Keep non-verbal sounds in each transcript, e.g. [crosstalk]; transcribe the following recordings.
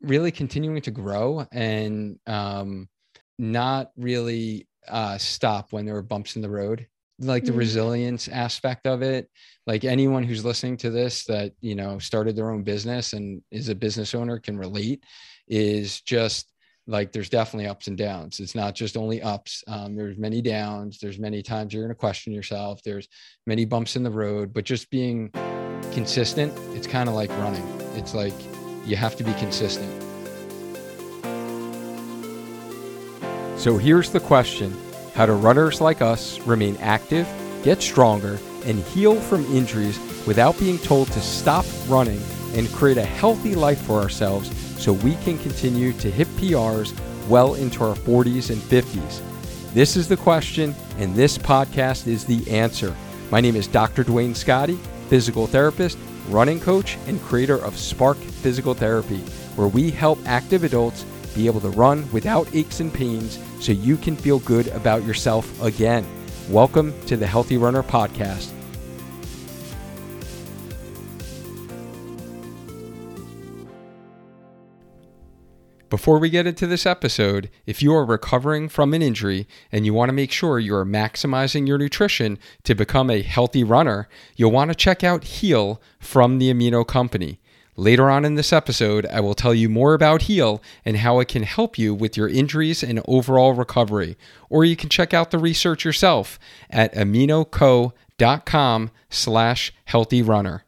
really continuing to grow and um, not really uh, stop when there were bumps in the road. Like the mm-hmm. resilience aspect of it like anyone who's listening to this that you know started their own business and is a business owner can relate is just like there's definitely ups and downs. It's not just only ups. Um, there's many downs. There's many times you're going to question yourself. There's many bumps in the road but just being consistent it's kind of like running. It's like you have to be consistent so here's the question how do runners like us remain active, get stronger, and heal from injuries without being told to stop running and create a healthy life for ourselves so we can continue to hit PRs well into our 40s and 50s? This is the question, and this podcast is the answer. My name is Dr. Duane Scotti, physical therapist, running coach, and creator of Spark Physical Therapy, where we help active adults be able to run without aches and pains so you can feel good about yourself again. Welcome to the Healthy Runner Podcast. Before we get into this episode, if you are recovering from an injury and you want to make sure you are maximizing your nutrition to become a healthy runner, you'll want to check out Heal from the Amino Company. Later on in this episode, I will tell you more about Heal and how it can help you with your injuries and overall recovery. Or you can check out the research yourself at aminoco.com slash healthy runner.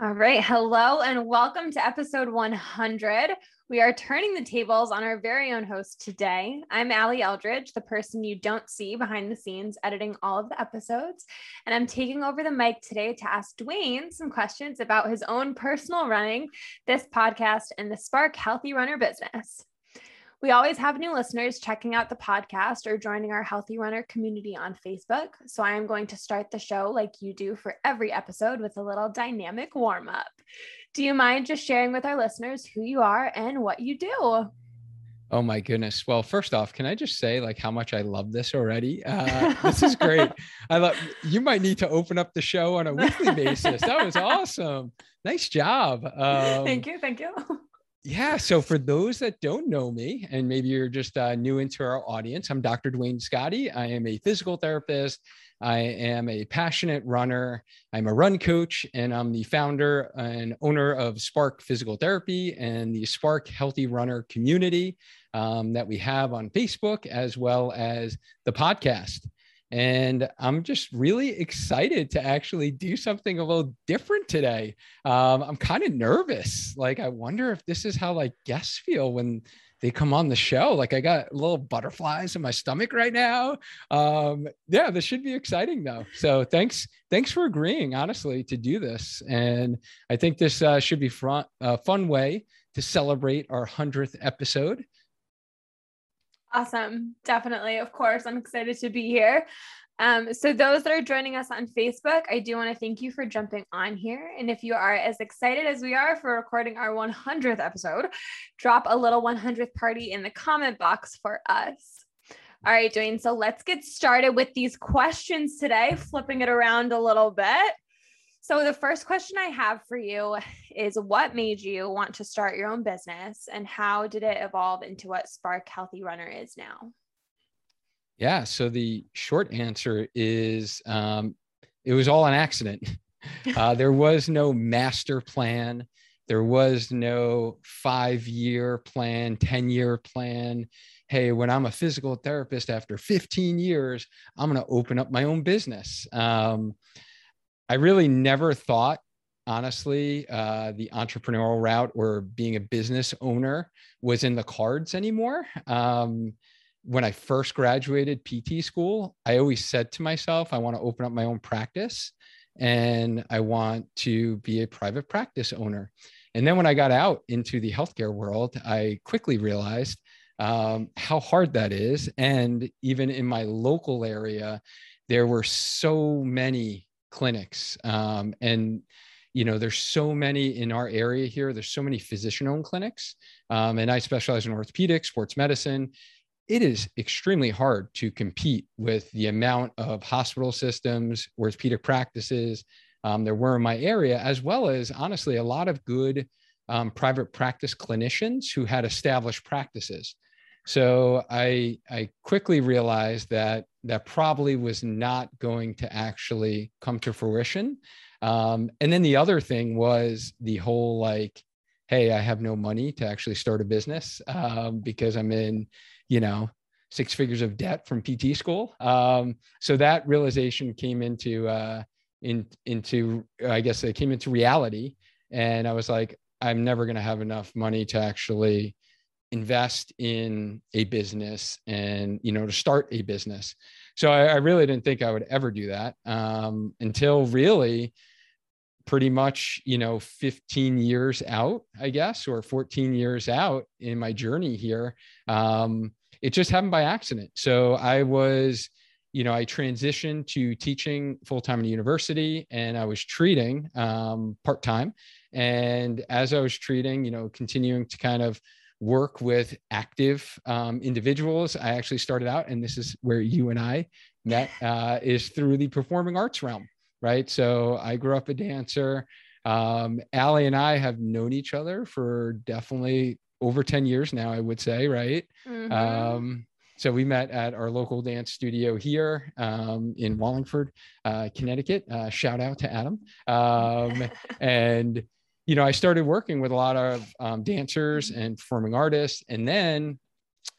All right. Hello and welcome to episode 100. We are turning the tables on our very own host today. I'm Allie Eldridge, the person you don't see behind the scenes editing all of the episodes. And I'm taking over the mic today to ask Dwayne some questions about his own personal running, this podcast, and the Spark Healthy Runner business. We always have new listeners checking out the podcast or joining our Healthy Runner community on Facebook. So I am going to start the show like you do for every episode with a little dynamic warm up. Do you mind just sharing with our listeners who you are and what you do? Oh my goodness. Well, first off, can I just say like how much I love this already? [laughs] Uh, this is great. I love you might need to open up the show on a weekly basis. That was [laughs] awesome. Nice job. Um, thank you. Thank you. Yeah. So for those that don't know me, and maybe you're just uh, new into our audience, I'm Dr. Duane Scotti. I am a physical therapist I am a passionate runner. I'm a run coach, and I'm the founder and owner of Spark Physical Therapy and the Spark Healthy Runner community um, that we have on Facebook, as well as the podcast. And I'm just really excited to actually do something a little different today. Um, I'm kind of nervous. Like, I wonder if this is how like guests feel when they come on the show. Like I got little butterflies in my stomach right now. Um, yeah, this should be exciting though. So thanks, thanks for agreeing, honestly, to do this. And I think this uh, should be a uh, fun way to celebrate our hundredth episode. Awesome. Definitely. Of course. I'm excited to be here. Um, so, those that are joining us on Facebook, I do want to thank you for jumping on here. And if you are as excited as we are for recording our 100th episode, drop a little 100th party in the comment box for us. All right, Duane. So, let's get started with these questions today, flipping it around a little bit. So, the first question I have for you is What made you want to start your own business, and how did it evolve into what Spark Healthy Runner is now? Yeah. So the short answer is um, it was all an accident. [laughs] Uh, there was no master plan. There was no five year plan, 10 year plan. Hey, when I'm a physical therapist after 15 years, I'm going to open up my own business. Um, I really never thought, honestly, uh, the entrepreneurial route or being a business owner was in the cards anymore. Um, when I first graduated PT school, I always said to myself, I want to open up my own practice and I want to be a private practice owner. And then when I got out into the healthcare world, I quickly realized um, how hard that is. And even in my local area, there were so many clinics. Um, and, you know, there's so many in our area here, there's so many physician owned clinics. Um, and I specialize in orthopedics, sports medicine it is extremely hard to compete with the amount of hospital systems, orthopedic practices um, there were in my area, as well as honestly a lot of good um, private practice clinicians who had established practices. So I I quickly realized that that probably was not going to actually come to fruition. Um, and then the other thing was the whole like, hey, I have no money to actually start a business um, because I'm in, you know, six figures of debt from PT school. Um, so that realization came into uh, in into I guess it came into reality, and I was like, I'm never going to have enough money to actually invest in a business and you know to start a business. So i, I really didn't think i would ever do that um, until really pretty much you know 15 years out i guess or 14 years out in my journey here. Um, it just happened by accident. So i was you know i transitioned to teaching full-time in university and i was treating um, part-time. And as i was treating you know continuing to kind of work with active um, individuals. I actually started out, and this is where you and I met, uh, is through the performing arts realm, right? So I grew up a dancer. Um, Allie and I have known each other for definitely over 10 years now, I would say, right? Mm-hmm. Um, so we met at our local dance studio here um, in Wallingford, uh, Connecticut. Uh, shout out to Adam. Um, [laughs] and you know, I started working with a lot of um, dancers and performing artists. And then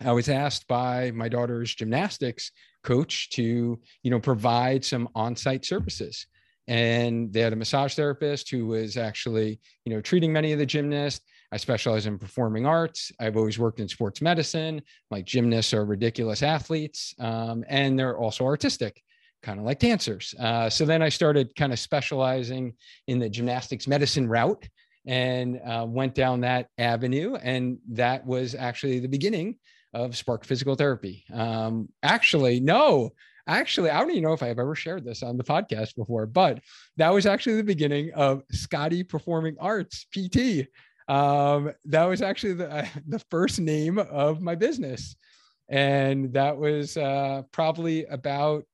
I was asked by my daughter's gymnastics coach to, you know, provide some on-site services. And they had a massage therapist who was actually, you know, treating many of the gymnasts. I specialize in performing arts. I've always worked in sports medicine. Like gymnasts are ridiculous athletes, um, and they're also artistic kind of like dancers. Uh, so then I started kind of specializing in the gymnastics medicine route and uh, went down that avenue. And that was actually the beginning of Spark Physical Therapy. Um, actually, no, actually, I don't even know if I've ever shared this on the podcast before, but that was actually the beginning of Scotti Performing Arts PT. Um, that was actually the, uh, [laughs] the first name of my business. And that was uh, probably about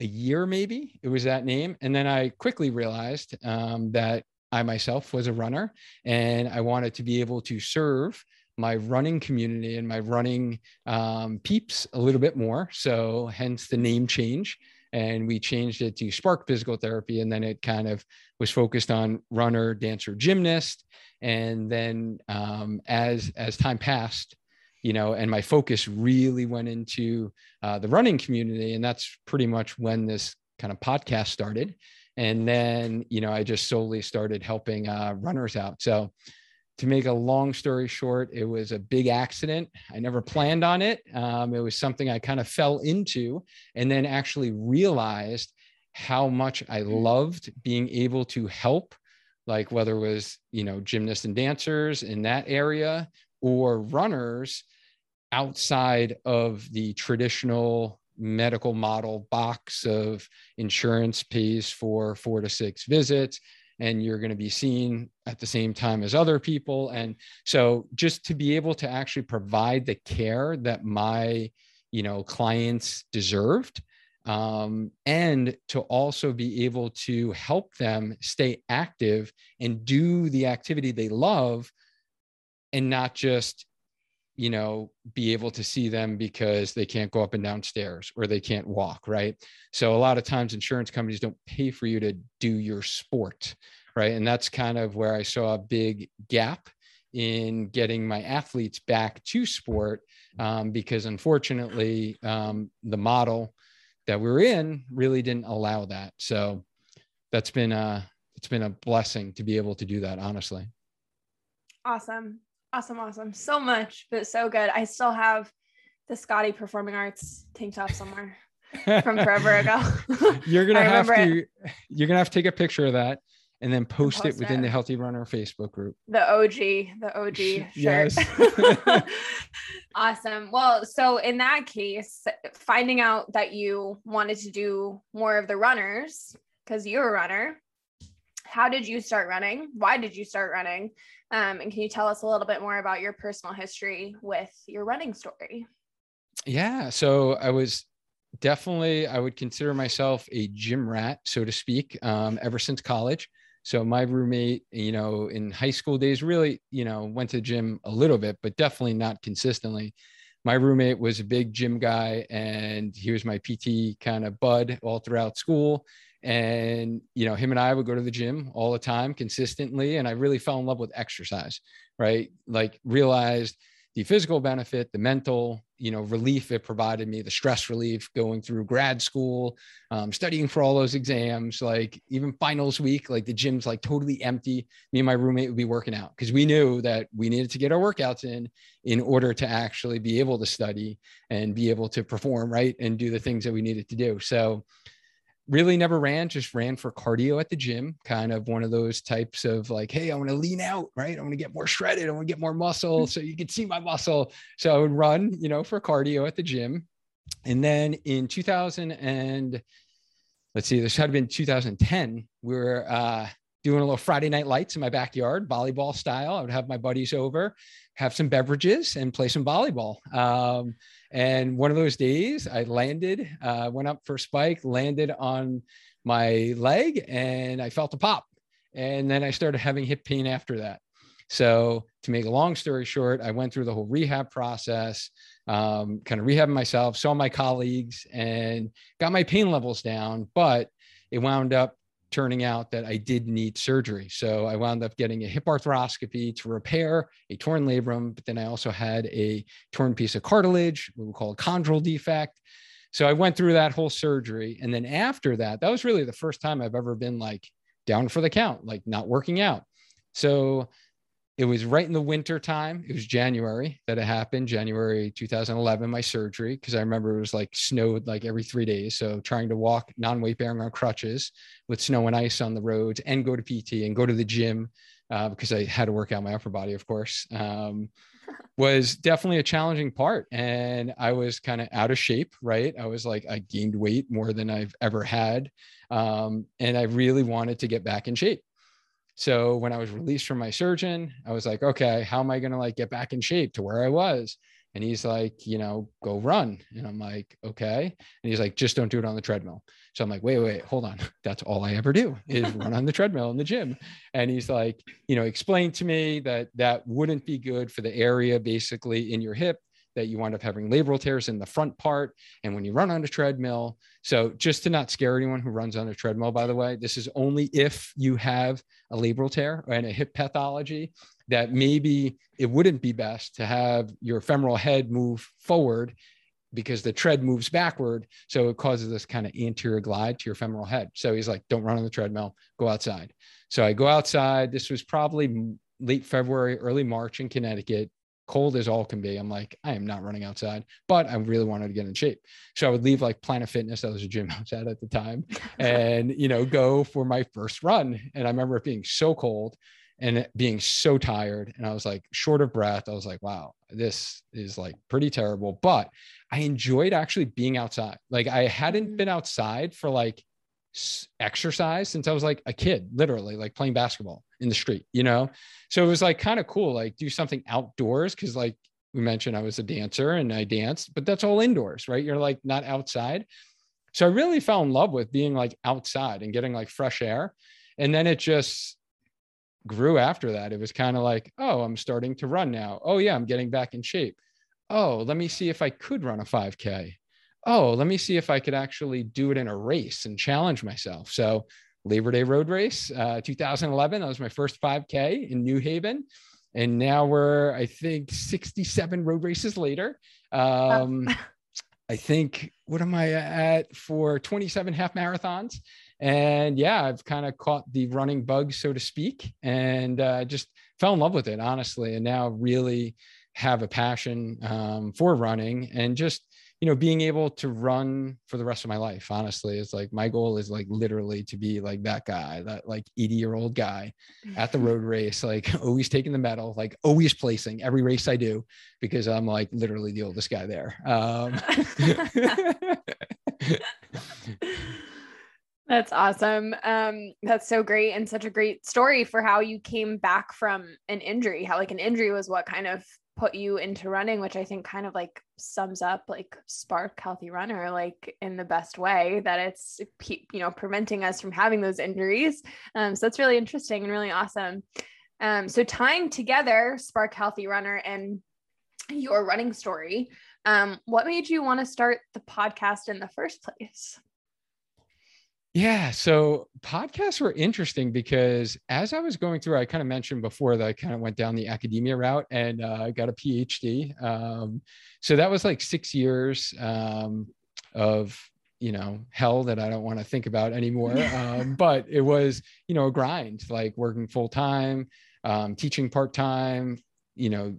a year, maybe it was that name. And then I quickly realized um, that I myself was a runner and I wanted to be able to serve my running community and my running um, peeps a little bit more. So, hence the name change. And we changed it to Spark Physical Therapy. And then it kind of was focused on runner, dancer, gymnast. And then um, as as time passed, you know, and my focus really went into uh, the running community. And that's pretty much when this kind of podcast started. And then you know i just solely started helping uh, runners out. So to make a long story short it was a big accident. I never planned on it. Um, it was something i kind of fell into and then actually realized how much i loved being able to help like whether it was you know gymnasts and dancers in that area or runners outside of the traditional medical model box of insurance pays for four to six visits and you're going to be seen at the same time as other people. And so just to be able to actually provide the care that my you know clients deserved um, and to also be able to help them stay active and do the activity they love and not just you know be able to see them because they can't go up and down stairs or they can't walk right? So a lot of times insurance companies don't pay for you to do your sport right? And that's kind of where i saw a big gap in getting my athletes back to sport um, because unfortunately um, the model that we're in really didn't allow that. So that's been a it's been a blessing to be able to do that honestly. Awesome Awesome, awesome. So much, but so good. I still have the Scotti Performing Arts tank top somewhere from [laughs] forever ago. you're gonna [laughs] have to it. you're gonna have to take a picture of that and then post, post it within it. the Healthy Runner Facebook group. The OG, the OG shirt. Yes. [laughs] awesome. Well, so in that case, finding out that you wanted to do more of the runners because you're a runner, how did you start running? Why did you start running? Um, and can you tell us a little bit more about your personal history with your running story? Yeah. So I was definitely, I would consider myself a gym rat, so to speak, um, ever since college. So my roommate, you know, in high school days, really, you know, went to the gym a little bit, but definitely not consistently. My roommate was a big gym guy, and he was my PT kind of bud all throughout school. And you know, him and I would go to the gym all the time, consistently, and I really fell in love with exercise. Right, like realized the physical benefit, the mental, you know, relief it provided me, the stress relief going through grad school, um, studying for all those exams, like even finals week, like the gym's like totally empty. Me and my roommate would be working out because we knew that we needed to get our workouts in in order to actually be able to study and be able to perform, right? And do the things that we needed to do. So really never ran, just ran for cardio at the gym, kind of one of those types of like, hey, I want to lean out, right? I want to get more shredded. I want to get more muscle so you can see my muscle. So I would run, you know, for cardio at the gym. And then in 2000 and let's see, this had been 2010, we were uh, doing a little Friday night lights in my backyard, volleyball style. I would have my buddies over, have some beverages and play some volleyball. Um, and one of those days, I landed, uh, went up for a spike, landed on my leg, and I felt a pop. And then I started having hip pain after that. So, to make a long story short, I went through the whole rehab process, um, kind of rehabbing myself, saw my colleagues, and got my pain levels down. But it wound up turning out that I did need surgery. So I wound up getting a hip arthroscopy to repair a torn labrum, but then I also had a torn piece of cartilage, what we call a chondral defect. So I went through that whole surgery. And then after that, that was really the first time I've ever been like down for the count, like not working out. So it was right in the winter time. It was January that it happened, January 2011, my surgery, because I remember it was like snowed like every three days. So trying to walk non weight bearing on crutches with snow and ice on the roads and go to PT and go to the gym uh, because I had to work out my upper body, of course, um, was definitely a challenging part. And I was kind of out of shape, right? I was like, I gained weight more than I've ever had. Um, and I really wanted to get back in shape. So when I was released from my surgeon, I was like, okay, how am I going to like get back in shape to where I was? And he's like, you know, go run. And I'm like, okay. And he's like, just don't do it on the treadmill. So I'm like, wait, wait, hold on. [laughs] That's all I ever do is run on the treadmill in the gym. And he's like, you know, explain to me that that wouldn't be good for the area basically in your hip that you wind up having labral tears in the front part. And when you run on a treadmill, so just to not scare anyone who runs on a treadmill, by the way, this is only if you have a labral tear and a hip pathology that maybe it wouldn't be best to have your femoral head move forward because the tread moves backward. So it causes this kind of anterior glide to your femoral head. So he's like, don't run on the treadmill, go outside. So I go outside. This was probably late February, early March in Connecticut cold as all can be. I'm like, I am not running outside, but I really wanted to get in shape. So I would leave like Planet Fitness, that was a gym I was at at the time, [laughs] and you know, go for my first run. And I remember it being so cold and being so tired. And I was like short of breath. I was like, wow, this is like pretty terrible. But I enjoyed actually being outside. Like I hadn't mm-hmm. been outside for like exercise since I was like a kid, literally like playing basketball in the street, you know? So it was like kind of cool, like do something outdoors. Cause like we mentioned, I was a dancer and I danced, but that's all indoors, right? You're like not outside. So I really fell in love with being like outside and getting like fresh air. And then it just grew after that. It was kind of like, oh, I'm starting to run now. Oh, yeah, I'm getting back in shape. Oh, let me see if I could run a 5K oh, let me see if I could actually do it in a race and challenge myself. So Labor Day Road Race, uh, 2011, that was my first 5K in New Haven. And now we're, I think, 67 road races later. Um, I think, what am I at for 27 half marathons? And yeah, I've kind of caught the running bug, so to speak, and uh, just fell in love with it, honestly. And now really have a passion um, for running and just you know being able to run for the rest of my life honestly it's like my goal is like literally to be like that guy that like 80 year old guy at the road race like [laughs] always taking the medal like always placing every race i do because i'm like literally the oldest guy there um, [laughs] That's awesome. Um, that's so great and such a great story for how you came back from an injury. How like an injury was what kind of put you into running, which I think kind of like sums up like spark healthy runner like in the best way that it's you know preventing us from having those injuries. Um, so that's really interesting and really awesome. Um, so tying together spark healthy runner and your running story, um, what made you want to start the podcast in the first place? Yeah. So podcasts were interesting because as I was going through, I kind of mentioned before that I kind of went down the academia route and uh, got a PhD. Um, so that was like six years um, of, you know, hell that I don't want to think about anymore. [laughs] Um, but it was, you know, a grind, like working full time, um, teaching part time, you know,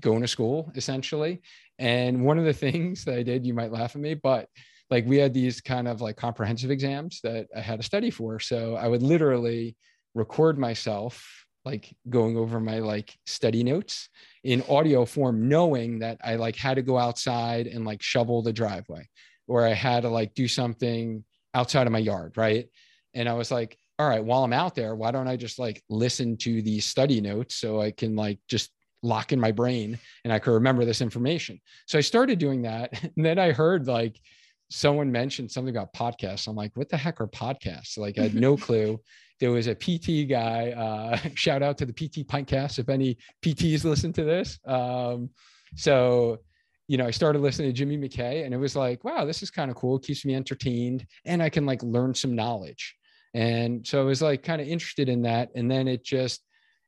going to school essentially. And one of the [laughs] things that I did, you might laugh at me, but like we had these kind of like comprehensive exams that I had to study for. So I would literally record myself like going over my like study notes in audio form, knowing that I like had to go outside and like shovel the driveway or I had to like do something outside of my yard. Right. And I was like, all right, while I'm out there, why don't I just like listen to these study notes so I can like just lock in my brain and I could remember this information. So I started doing that. [laughs] And then I heard like someone mentioned something about podcasts. I'm like, what the heck are podcasts? Like, I had no [laughs] clue. There was a PT guy. Uh, [laughs] shout out to the PT Pintcast if any PTs listen to this. Um, so, you know, I started listening to Jimmy McKay, and it was like, wow, this is kind of cool. It keeps me entertained, and I can like learn some knowledge. And so I was like kind of interested in that. And then it just,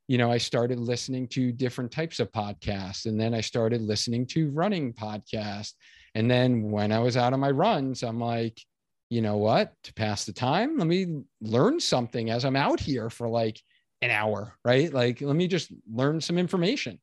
you know, I started listening to different types of podcasts, and then I started listening to running podcasts and then when I was out on my runs, I'm like, you know what? To pass the time, let me learn something as I'm out here for like an hour, right? Like, let me just learn some information.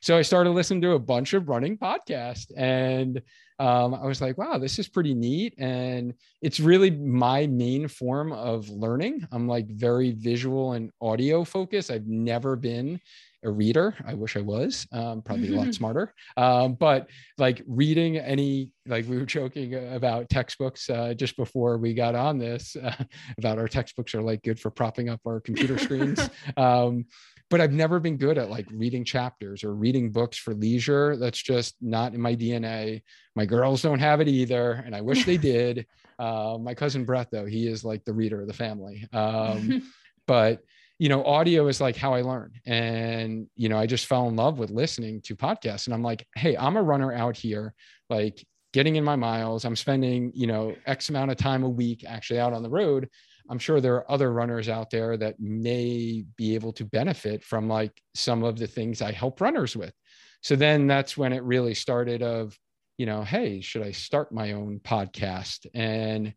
So I started listening to a bunch of running podcasts and um, I was like, wow, this is pretty neat. And it's really my main form of learning. I'm like very visual and audio focused. I've never been a reader. I wish I was, um, probably a lot [laughs] smarter. Um, but like reading any, like we were joking about textbooks uh, just before we got on this, uh, [laughs] about our textbooks are like good for propping up our computer screens. [laughs] Um, but I've never been good at like reading chapters or reading books for leisure. That's just not in my DNA. My girls don't have it either, and I wish they did. Uh, my cousin Brett, though, he is like the reader of the family. Um, but you know, audio is like how I learn. And, you know, I just fell in love with listening to podcasts. And I'm like, hey, I'm a runner out here, like getting in my miles. I'm spending, you know, X amount of time a week actually out on the road. I'm sure there are other runners out there that may be able to benefit from like some of the things I help runners with. So then that's when it really started of, you know, hey, should I start my own podcast? And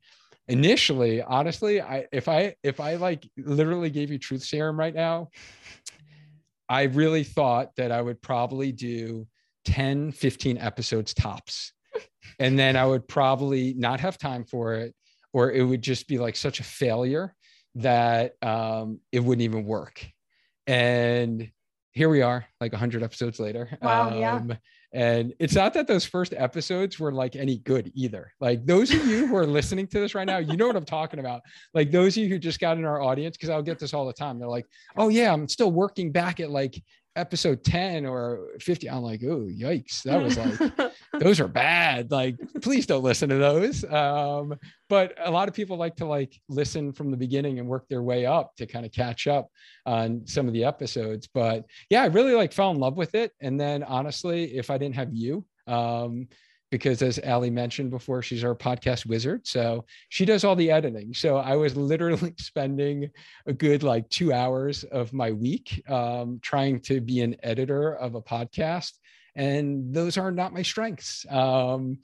initially honestly i if i if i like literally gave you truth serum right now i really thought that i would probably do 10 15 episodes tops. [laughs] And then i would probably not have time for it or it would just be like such a failure that um, it wouldn't even work. And here we are like 100 episodes later. Wow, um, yeah. And it's not that those first episodes were like any good either. Like those of you who are listening to this right now, you know what I'm talking about. Like those of you who just got in our audience, because I'll get this all the time. They're like, oh, yeah, I'm still working back at like episode 10 or 50 i'm like oh yikes. That was like [laughs] those are bad. Like please don't listen to those. Um, but a lot of people like to like listen from the beginning and work their way up to kind of catch up on some of the episodes. But yeah i really like fell in love with it. And then honestly if i didn't have you um, because as Allie mentioned before, she's our podcast wizard. So she does all the editing. So I was literally [laughs] spending a good like two hours of my week um, trying to be an editor of a podcast. And those are not my strengths. Um,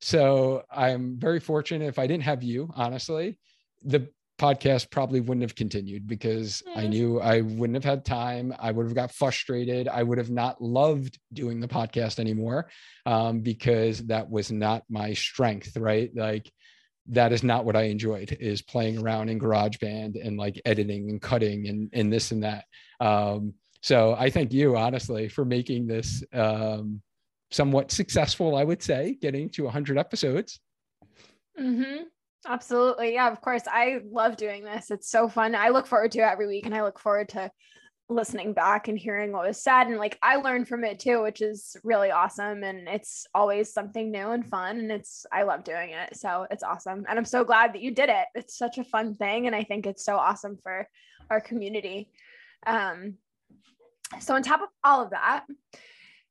so I'm very fortunate if I didn't have you, honestly, the podcast probably wouldn't have continued because mm. I knew I wouldn't have had time. I would have got frustrated. I would have not loved doing the podcast anymore um, because that was not my strength, right? Like that is not what I enjoyed is playing around in GarageBand and like editing and cutting and, and this and that. Um, so I thank you honestly for making this um, somewhat successful, I would say, getting to 100 episodes. Mm-hmm. Absolutely. Yeah, of course. I love doing this. It's so fun. I look forward to it every week and I look forward to listening back and hearing what was said and like I learned from it too which is really awesome and it's always something new and fun and it's I love doing it so it's awesome and I'm so glad that you did it it's such a fun thing and I think it's so awesome for our community um so on top of all of that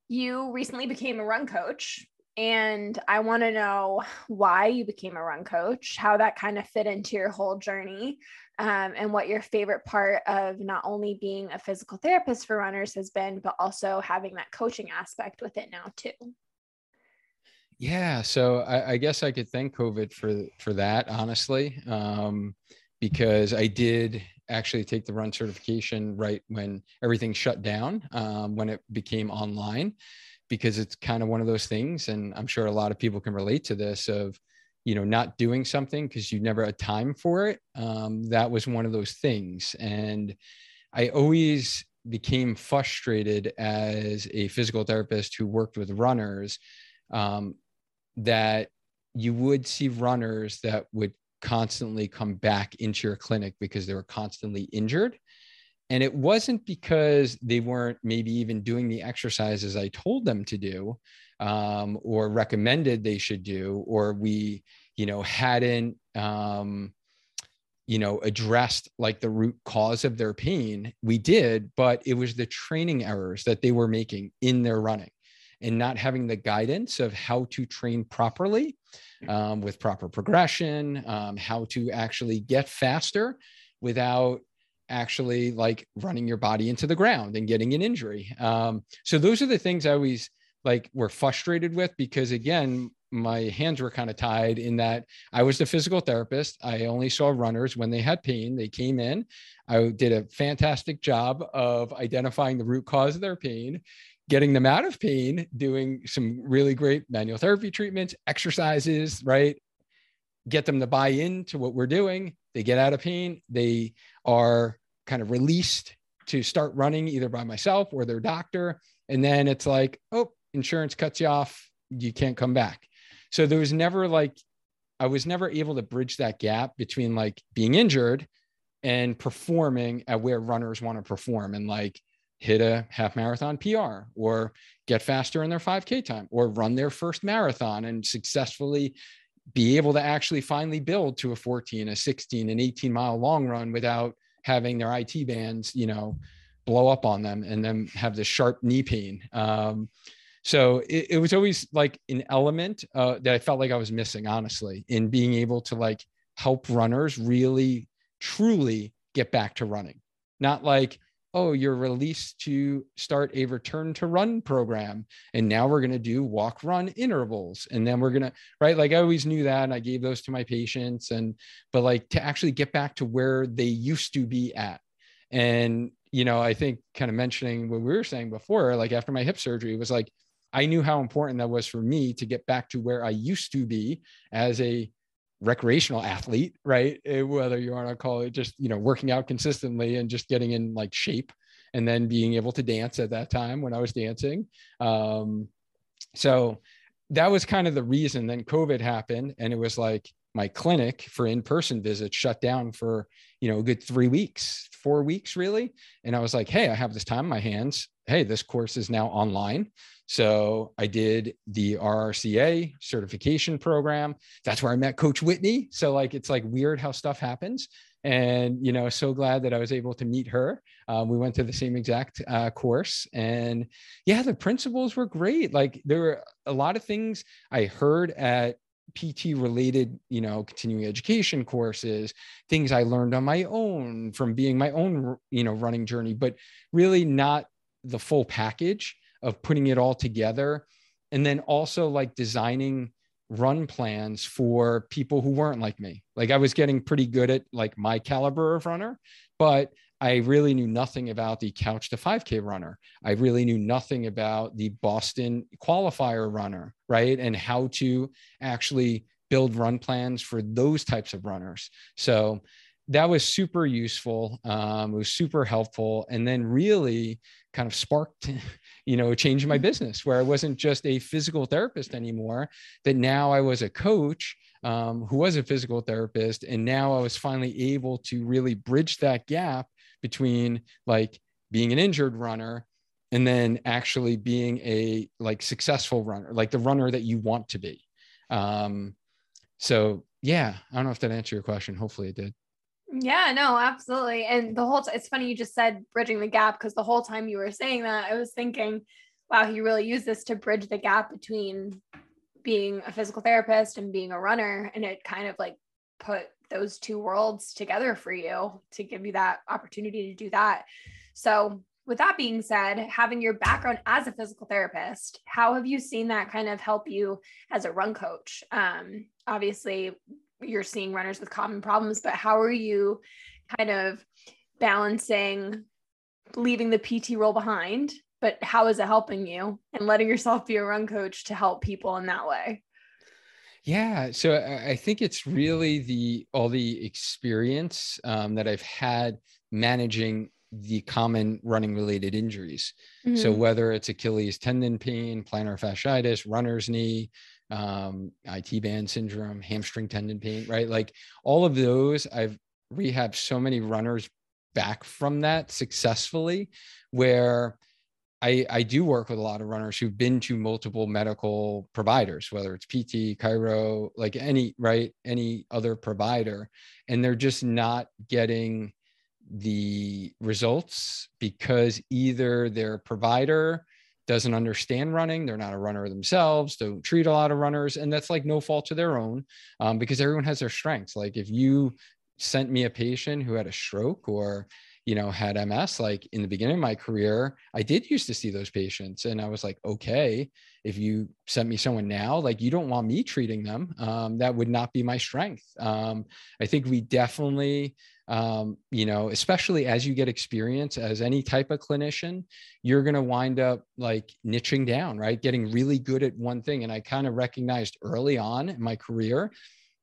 you recently became a run coach and I want to know why you became a run coach how that kind of fit into your whole journey um, and what your favorite part of not only being a physical therapist for runners has been, but also having that coaching aspect with it now too. Yeah, so I, I guess I could thank COVID for for that, honestly, um, because I did actually take the run certification right when everything shut down, um, when it became online, because it's kind of one of those things, and I'm sure a lot of people can relate to this of you know not doing something because you never had time for it. Um, that was one of those things and i always became frustrated as a physical therapist who worked with runners um, that you would see runners that would constantly come back into your clinic because they were constantly injured and it wasn't because they weren't maybe even doing the exercises i told them to do um, or recommended they should do, or we, you know, hadn't, um, you know, addressed like the root cause of their pain. We did, but it was the training errors that they were making in their running and not having the guidance of how to train properly um, with proper progression, um, how to actually get faster without actually like running your body into the ground and getting an injury. Um, so those are the things I always like were frustrated with because again my hands were kind of tied in that I was the physical therapist. I only saw runners when they had pain. They came in. I did a fantastic job of identifying the root cause of their pain, getting them out of pain, doing some really great manual therapy treatments, exercises, right? Get them to buy into what we're doing. They get out of pain. They are kind of released to start running either by myself or their doctor. And then it's like, oh, insurance cuts you off, you can't come back. So there was never like, I was never able to bridge that gap between like being injured and performing at where runners want to perform and like hit a half marathon PR or get faster in their 5K time or run their first marathon and successfully be able to actually finally build to a 14, a 16, an 18 mile long run without having their IT bands, you know, blow up on them and then have this sharp knee pain. Um, so it, it, was always like an element uh, that I felt like I was missing, honestly, in being able to like help runners really, truly get back to running. Not like, oh, you're released to start a return to run program. And now we're going to do walk run intervals. And then we're going to, right? Like I always knew that. And I gave those to my patients. And, but like to actually get back to where they used to be at. And, you know, I think kind of mentioning what we were saying before, like after my hip surgery, was like, I knew how important that was for me to get back to where I used to be as a recreational athlete, right? Eh, whether you want to call it just, you know, working out consistently and just getting in like shape and then being able to dance at that time when I was dancing. Um, so that was kind of the reason then COVID happened. And it was like my clinic for in-person visits shut down for, you know, a good three weeks, four weeks really. And I was like, hey, I have this time in my hands. Hey, this course is now online. So I did the RRCA certification program. That's where I met Coach Whitney. So like it's like weird how stuff happens. And you know, so glad that I was able to meet her. Um, we went to the same exact uh, course, and yeah, the principles were great. Like there were a lot of things I heard at PT related, you know, continuing education courses, things I learned on my own from being my own, you know, running journey, but really not the full package of putting it all together. And then also like designing run plans for people who weren't like me. Like i was getting pretty good at like my caliber of runner but i really knew nothing about the couch to 5k runner. I really knew nothing about the boston qualifier runner right? And how to actually build run plans for those types of runners. So that was super useful um, it was super helpful and then really kind of sparked [laughs] you know changing my business where i wasn't just a physical therapist anymore that now i was a coach um, who was a physical therapist. And now I was finally able to really bridge that gap between like being an injured runner and then actually being a like successful runner, like the runner that you want to be. Um, so yeah, I don't know if that answered your question. Hopefully it did. Yeah, no, absolutely. And the whole t- it's funny you just said bridging the gap because the whole time you were saying that, I was thinking, wow, he really used this to bridge the gap between being a physical therapist and being a runner. And it kind of like put those two worlds together for you to give you that opportunity to do that. So, with that being said, having your background as a physical therapist, how have you seen that kind of help you as a run coach? Um, obviously, you're seeing runners with common problems, but how are you kind of balancing leaving the PT role behind but how is it helping you and letting yourself be a run coach to help people in that way yeah so i think it's really the all the experience um, that i've had managing the common running related injuries mm-hmm. so whether it's achilles tendon pain plantar fasciitis runner's knee um, IT band syndrome hamstring tendon pain right? Like all of those i've rehabbed so many runners back from that successfully where I, I do work with a lot of runners who've been to multiple medical providers, whether it's PT, chiro, like any, right, any other provider, and they're just not getting the results because either their provider doesn't understand running, they're not a runner themselves, don't treat a lot of runners, and that's like no fault to their own um, because everyone has their strengths. Like if you sent me a patient who had a stroke or you know, had MS, like in the beginning of my career, I did used to see those patients. And I was like, okay, if you sent me someone now, like you don't want me treating them. Um, that would not be my strength. Um, I think we definitely, um, you know, especially as you get experience as any type of clinician, you're going to wind up like niching down, right? Getting really good at one thing. And I kind of recognized early on in my career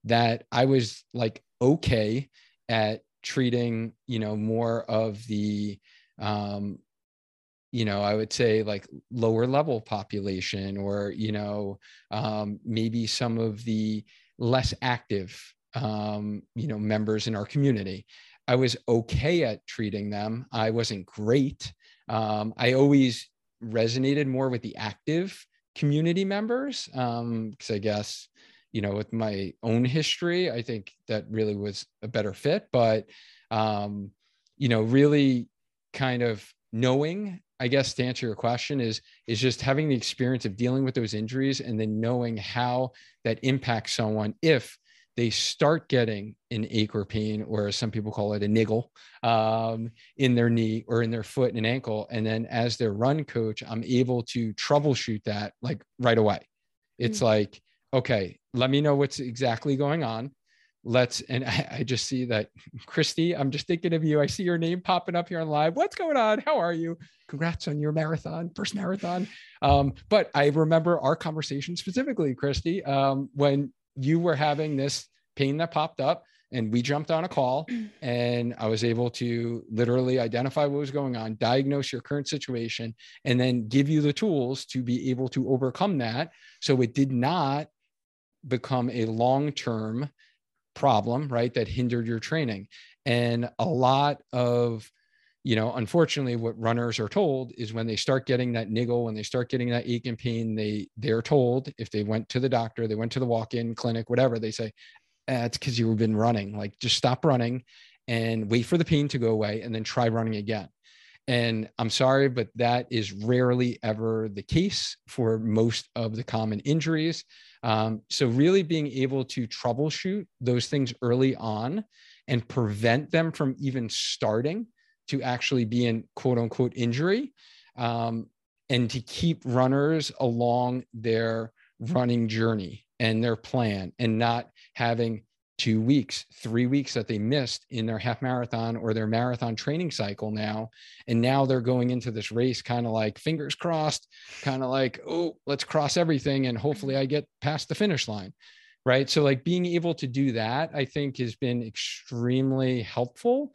that I was like okay at treating you know more of the um you know i would say like lower level population or you know um maybe some of the less active um you know members in our community. I was okay at treating them. I wasn't great. Um i always resonated more with the active community members um because i guess you know with my own history i think that really was a better fit but um you know really kind of knowing i guess to answer your question is is just having the experience of dealing with those injuries and then knowing how that impacts someone if they start getting an ache or pain, or as some people call it, a niggle um, in their knee or in their foot and ankle. And then as their run coach, I'm able to troubleshoot that like right away. It's mm-hmm. like, okay, let me know what's exactly going on. Let's, and [laughs] I, I, just see that Christy, I'm just thinking of you. I see your name popping up here on live. What's going on? How are you? Congrats on your marathon, first marathon. Um, but I remember our conversation specifically, Christy, um, when you were having this pain that popped up and we jumped on a call [clears throat] and i was able to literally identify what was going on diagnose your current situation and then give you the tools to be able to overcome that so it did not become a long term problem, right? That hindered your training. And a lot of, you know, unfortunately, what runners are told is when they start getting that niggle, when they start getting that ache and pain, they they're told if they went to the doctor, they went to the walk-in clinic, whatever, they say, eh, it's because you've been running. Like just stop running and wait for the pain to go away and then try running again. And I'm sorry, but that is rarely ever the case for most of the common injuries. Um, so, really being able to troubleshoot those things early on and prevent them from even starting to actually be in quote unquote injury um, and to keep runners along their running journey and their plan and not having two weeks, three weeks that they missed in their half marathon or their marathon training cycle now. And now they're going into this race kind of like fingers crossed, kind of like, oh, let's cross everything and hopefully I get past the finish line. Right. So, like being able to do that, I think has been extremely helpful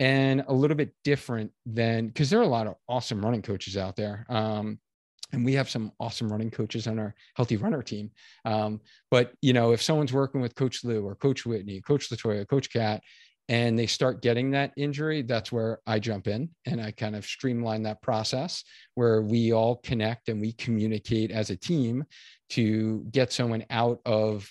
and a little bit different than because there are a lot of awesome running coaches out there. Um, and we have some awesome running coaches on our healthy runner team. Um, but you know, if someone's working with Coach Lou or Coach Whitney, Coach Latoya, Coach Cat, and they start getting that injury, that's where I jump in and I kind of streamline that process where we all connect and we communicate as a team to get someone out of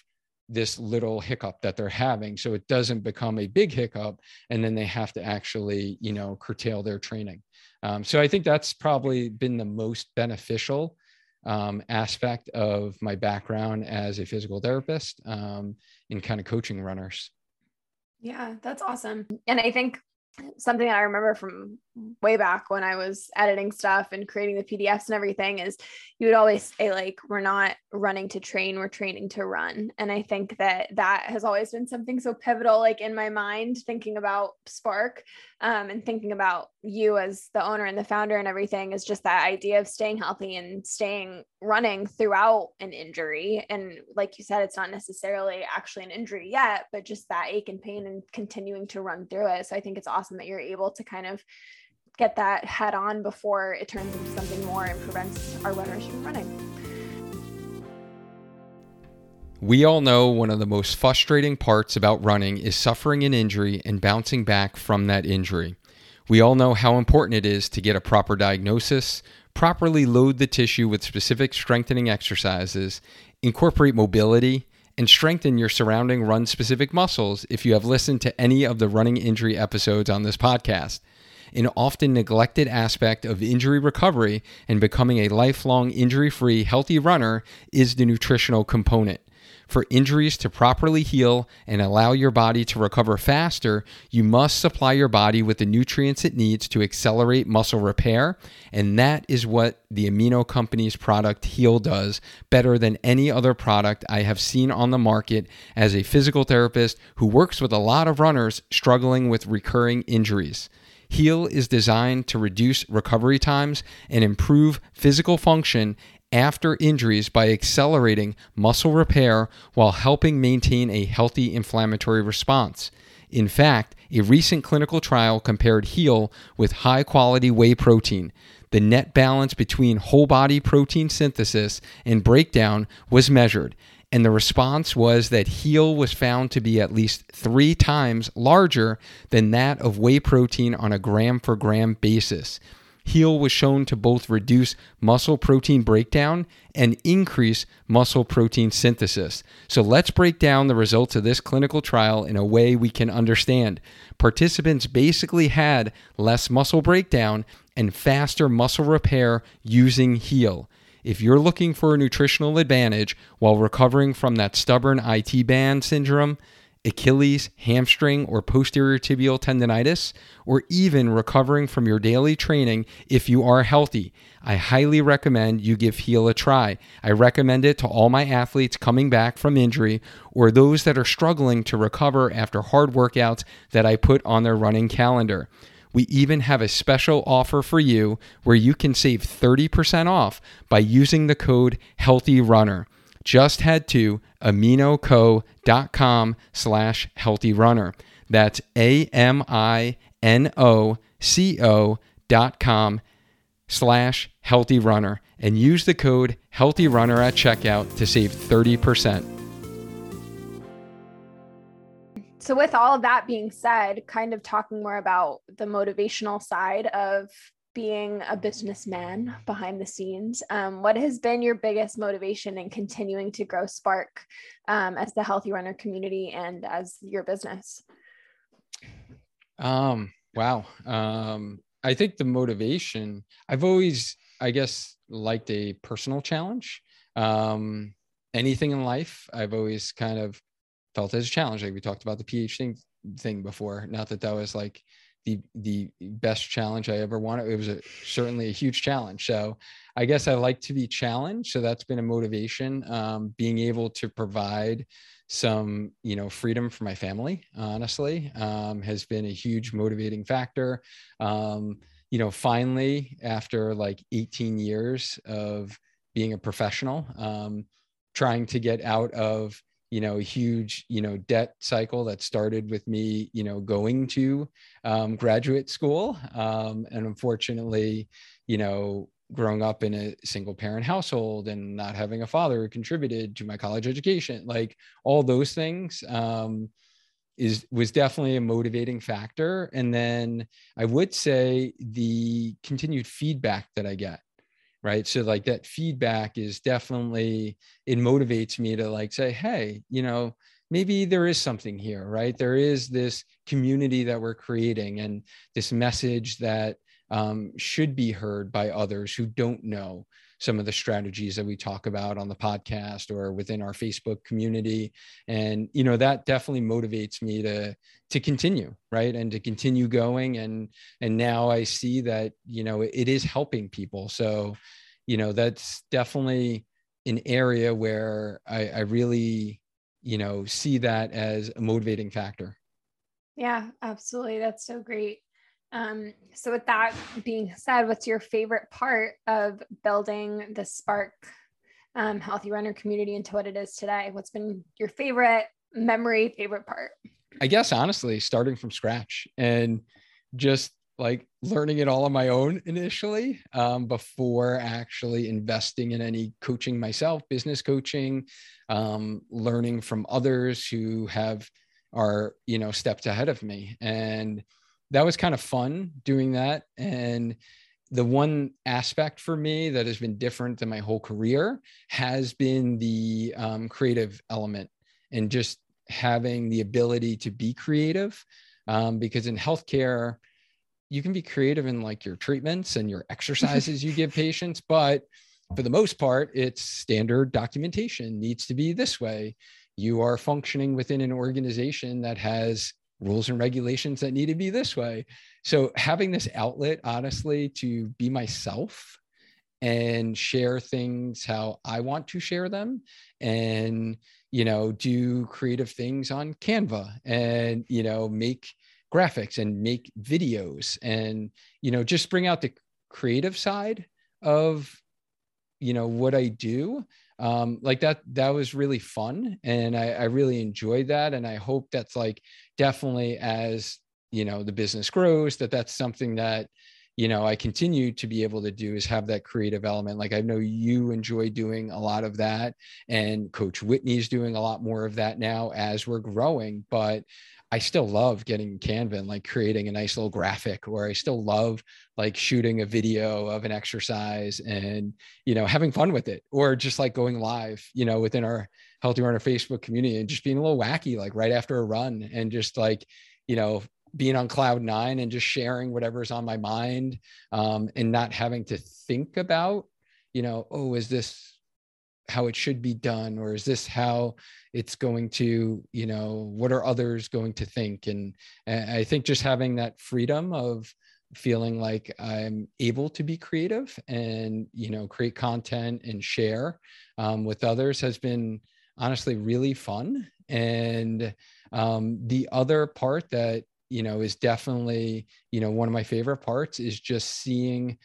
this little hiccup that they're having. So it doesn't become a big hiccup and then they have to actually you know curtail their training. Um, so i think that's probably been the most beneficial um, aspect of my background as a physical therapist um, in kind of coaching runners. Yeah that's awesome. And i think something I remember from way back when I was editing stuff and creating the PDFs and everything is you would always say like we're not running to train we're training to run. And I think that that has always been something so pivotal like in my mind thinking about Spark um, and thinking about you as the owner and the founder and everything is just that idea of staying healthy and staying running throughout an injury. And like you said it's not necessarily actually an injury yet but just that ache and pain and continuing to run through it. So I think it's awesome that you're able to kind of get that head on before it turns into something more and prevents our runners from running. We all know one of the most frustrating parts about running is suffering an injury and bouncing back from that injury. We all know how important it is to get a proper diagnosis, properly load the tissue with specific strengthening exercises, incorporate mobility, and strengthen your surrounding run specific muscles if you have listened to any of the running injury episodes on this podcast an often neglected aspect of injury recovery and becoming a lifelong injury free, healthy runner is the nutritional component. For injuries to properly heal and allow your body to recover faster, you must supply your body with the nutrients it needs to accelerate muscle repair. And that is what the Amino Company's product Heal does better than any other product I have seen on the market as a physical therapist who works with a lot of runners struggling with recurring injuries. Heal is designed to reduce recovery times and improve physical function after injuries by accelerating muscle repair while helping maintain a healthy inflammatory response. In fact, a recent clinical trial compared Heal with high quality whey protein. The net balance between whole body protein synthesis and breakdown was measured, and the response was that Heal was found to be at least three times larger than that of whey protein on a gram for gram basis. Heal was shown to both reduce muscle protein breakdown and increase muscle protein synthesis. So let's break down the results of this clinical trial in a way we can understand. Participants basically had less muscle breakdown and faster muscle repair using Heal. If you're looking for a nutritional advantage while recovering from that stubborn IT band syndrome, Achilles, hamstring, or posterior tibial tendonitis, or even recovering from your daily training if you are healthy, I highly recommend you give Heal a try. I recommend it to all my athletes coming back from injury or those that are struggling to recover after hard workouts that I put on their running calendar. We even have a special offer for you where you can save 30% off by using the code HEALTHYRUNNER. Just head to aminoco.com slash healthyrunner. That's A-M-I-N-O-C-O dot com slash healthyrunner and use the code HEALTHYRUNNER at checkout to save 30%. So with all of that being said kind of talking more about the motivational side of being a businessman behind the scenes um, what has been your biggest motivation in continuing to grow spark um, as the healthy runner community and as your business? Um wow. Um i think the motivation i've always i guess liked a personal challenge. Um anything in life i've always kind of felt as a challenge. Like we talked about the PhD thing, thing before. Not that that was like the the best challenge I ever wanted. It was a, certainly a huge challenge. So I guess I like to be challenged. So that's been a motivation. Um, being able to provide some you know freedom for my family honestly um, has been a huge motivating factor um, you know finally after like 18 years of being a professional um, trying to get out of you know, huge, you know, debt cycle that started with me, you know, going to um, graduate school. Um, and unfortunately, you know, growing up in a single parent household and not having a father who contributed to my college education like all those things um, is was definitely a motivating factor and then i would say the continued feedback that i get right? So like that feedback is definitely it motivates me to like say hey you know maybe there is something here right? There is this community that we're creating and this message that um, should be heard by others who don't know some of the strategies that we talk about on the podcast or within our Facebook community. And, you know, that definitely motivates me to, to continue, right. And to continue going. And, and now I see that, you know, it is helping people. So, you know, that's definitely an area where I, I really, you know, see that as a motivating factor. Yeah, absolutely. That's so great. Um, so, with that being said, what's your favorite part of building the Spark um, Healthy Runner community into what it is today? What's been your favorite memory, favorite part? I guess honestly, starting from scratch and just like learning it all on my own initially um, before actually investing in any coaching myself, business coaching, um, learning from others who have are you know stepped ahead of me and that was kind of fun doing that. And the one aspect for me that has been different than my whole career has been the um, creative element and just having the ability to be creative. Um, because in healthcare, you can be creative in like your treatments and your exercises you give [laughs] patients, but for the most part, it's standard documentation needs to be this way. You are functioning within an organization that has rules and regulations that need to be this way. So having this outlet, honestly, to be myself and share things how I want to share them and, you know, do creative things on Canva and, you know, make graphics and make videos and, you know, just bring out the creative side of, you know, what I do um, like that that was really fun and I, I really enjoyed that and i hope that's like definitely as you know the business grows that that's something that you know i continue to be able to do is have that creative element. Like i know you enjoy doing a lot of that and coach whitney's doing a lot more of that now as we're growing but I still love getting Canva and like creating a nice little graphic, or I still love like shooting a video of an exercise and, you know, having fun with it, or just like going live, you know, within our Healthy Runner Facebook community and just being a little wacky, like right after a run and just like, you know, being on cloud nine and just sharing whatever's on my mind um, and not having to think about, you know, oh, is this how it should be done or is this how it's going to you know what are others going to think? And, and i think just having that freedom of feeling like i'm able to be creative and you know create content and share um, with others has been honestly really fun. And um, the other part that you know is definitely you know one of my favorite parts is just seeing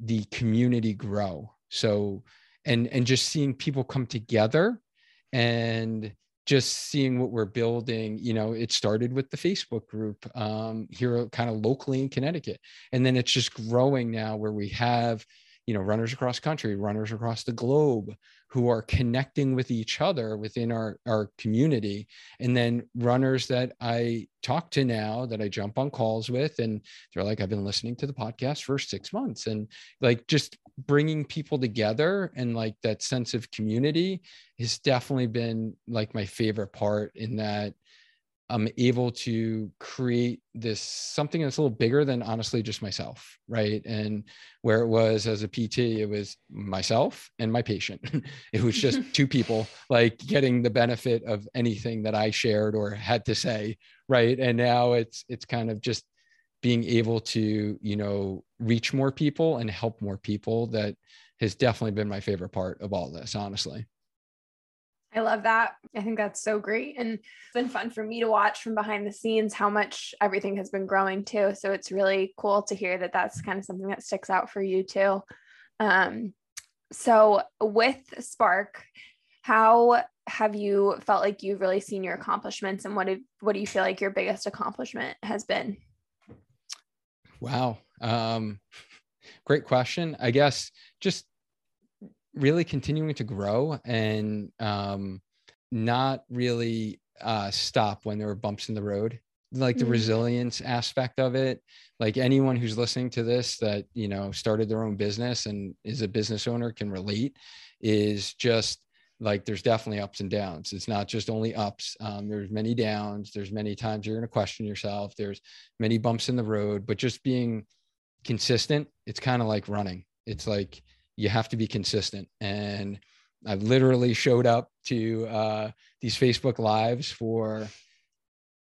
the community grow. So and and just seeing people come together and just seeing what we're building you know it started with the facebook group um, here kind of locally in connecticut. And then it's just growing now where we have you know runners across country runners across the globe who are connecting with each other within our our community. And then runners that i talk to now that i jump on calls with and they're like i've been listening to the podcast for six months. And like just bringing people together and like that sense of community has definitely been like my favorite part in that I'm able to create this something that's a little bigger than honestly just myself, right? And where it was as a PT, it was myself and my patient. [laughs] it was just [laughs] two people like getting the benefit of anything that I shared or had to say, right? And now it's it's kind of just being able to, you know, reach more people and help more people that has definitely been my favorite part of all this, honestly. I love that. I think that's so great. And it's been fun for me to watch from behind the scenes how much everything has been growing too. So it's really cool to hear that that's kind of something that sticks out for you too. Um, so with Spark, how have you felt like you've really seen your accomplishments and what, do, what do you feel like your biggest accomplishment has been? Wow. Um, [laughs] Great question. I guess just really continuing to grow and um, not really uh, stop when there were bumps in the road. Like the mm-hmm. resilience aspect of it like anyone who's listening to this that you know started their own business and is a business owner can relate is just like there's definitely ups and downs. It's not just only ups. Um, there's many downs. There's many times you're going to question yourself. There's many bumps in the road but just being consistent it's kind of like running. It's like you have to be consistent and i've literally showed up to uh, these facebook lives for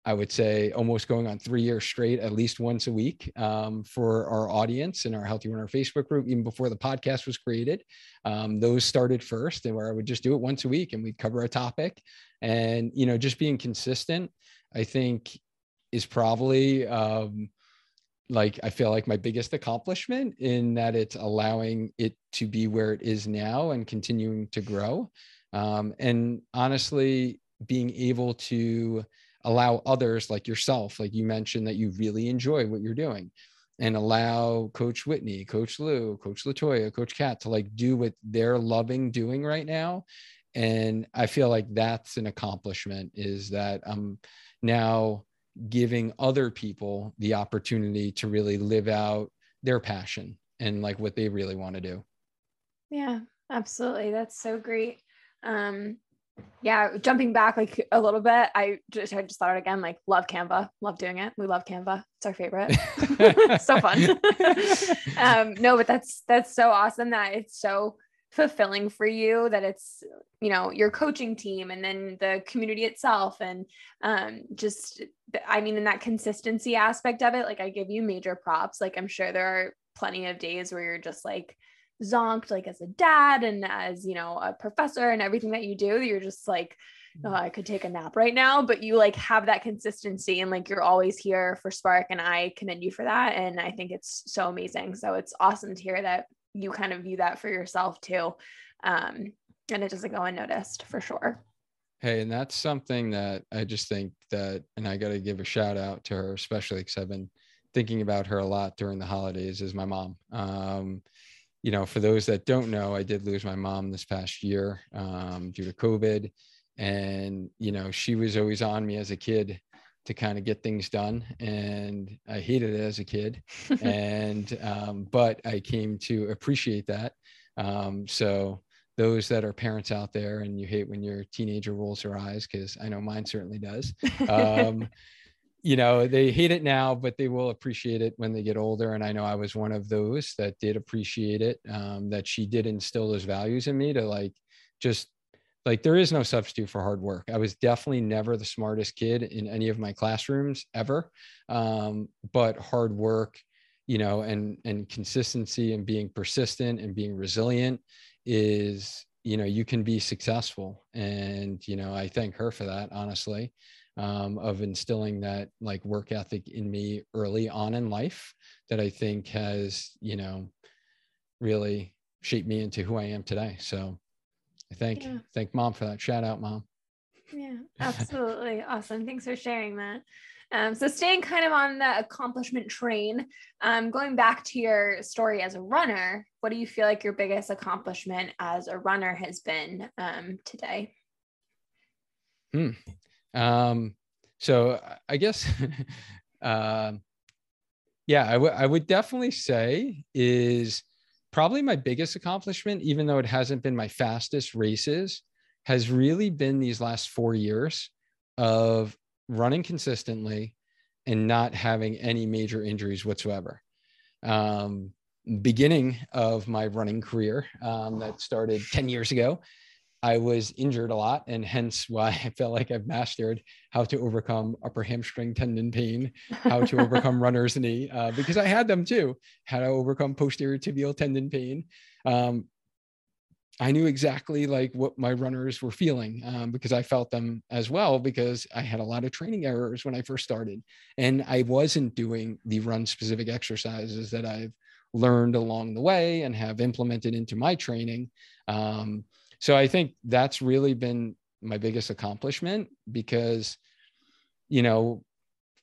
I would say almost going on three years straight, at least once a week um, for our audience in our Healthy Runner Facebook group, even before the podcast was created. Um, those started first, and where I would just do it once a week and we'd cover a topic. And, you know, just being consistent, I think is probably um, like, I feel like my biggest accomplishment in that it's allowing it to be where it is now and continuing to grow. Um, and honestly, being able to, allow others like yourself, like you mentioned that you really enjoy what you're doing, and allow Coach Whitney, Coach Lou, Coach Latoya, Coach Kat to like do what they're loving doing right now. And I feel like that's an accomplishment is that I'm now giving other people the opportunity to really live out their passion and like what they really want to do. Yeah, absolutely. That's so great. Um, yeah jumping back like a little bit i just i just thought it again like love canva love doing it we love canva it's our favorite [laughs] so fun [laughs] um no but that's that's so awesome that it's so fulfilling for you that it's you know your coaching team and then the community itself and um just i mean in that consistency aspect of it like i give you major props. Like i'm sure there are plenty of days where you're just like zonked like as a dad and as you know a professor and everything that you do you're just like oh, i could take a nap right now. But you like have that consistency and like you're always here for spark and i commend you for that. And i think it's so amazing. So it's awesome to hear that you kind of view that for yourself too um, and it doesn't go unnoticed for sure hey and that's something that i just think that and i got to give a shout out to her especially because i've been thinking about her a lot during the holidays is my mom um, you know, for those that don't know, I did lose my mom this past year um, due to COVID. And, you know, she was always on me as a kid to kind of get things done. And I hated it as a kid. and, um, but I came to appreciate that. Um, so, those that are parents out there and you hate when your teenager rolls her eyes, because I know mine certainly does. Um, [laughs] you know they hate it now but they will appreciate it when they get older and i know i was one of those that did appreciate it um, that she did instill those values in me to like just like there is no substitute for hard work i was definitely never the smartest kid in any of my classrooms ever um, but hard work you know and and consistency and being persistent and being resilient is you know you can be successful and you know i thank her for that honestly um, of instilling that like work ethic in me early on in life that I think has, you know, really shaped me into who I am today. So I thank yeah. thank mom for that. Shout out, mom. Yeah, [laughs] absolutely. awesome. Thanks for sharing that. Um, so staying kind of on the accomplishment train, um, going back to your story as a runner, what do you feel like your biggest accomplishment as a runner has been um, today? Hmm. Um, so I guess, uh, [laughs] yeah, I, w- I would definitely say is probably my biggest accomplishment, even though it hasn't been my fastest races, has really been these last four years of running consistently and not having any major injuries whatsoever. Um, beginning of my running career um, that started 10 years ago, I was injured a lot, and hence why I felt like I've mastered how to overcome upper hamstring tendon pain, how to overcome [laughs] runner's knee, uh, because I had them too. How to overcome posterior tibial tendon pain. Um, I knew exactly like what my runners were feeling um, because I felt them as well because I had a lot of training errors when I first started, and I wasn't doing the run specific exercises that I've learned along the way and have implemented into my training. Um, so I think that's really been my biggest accomplishment because, you know,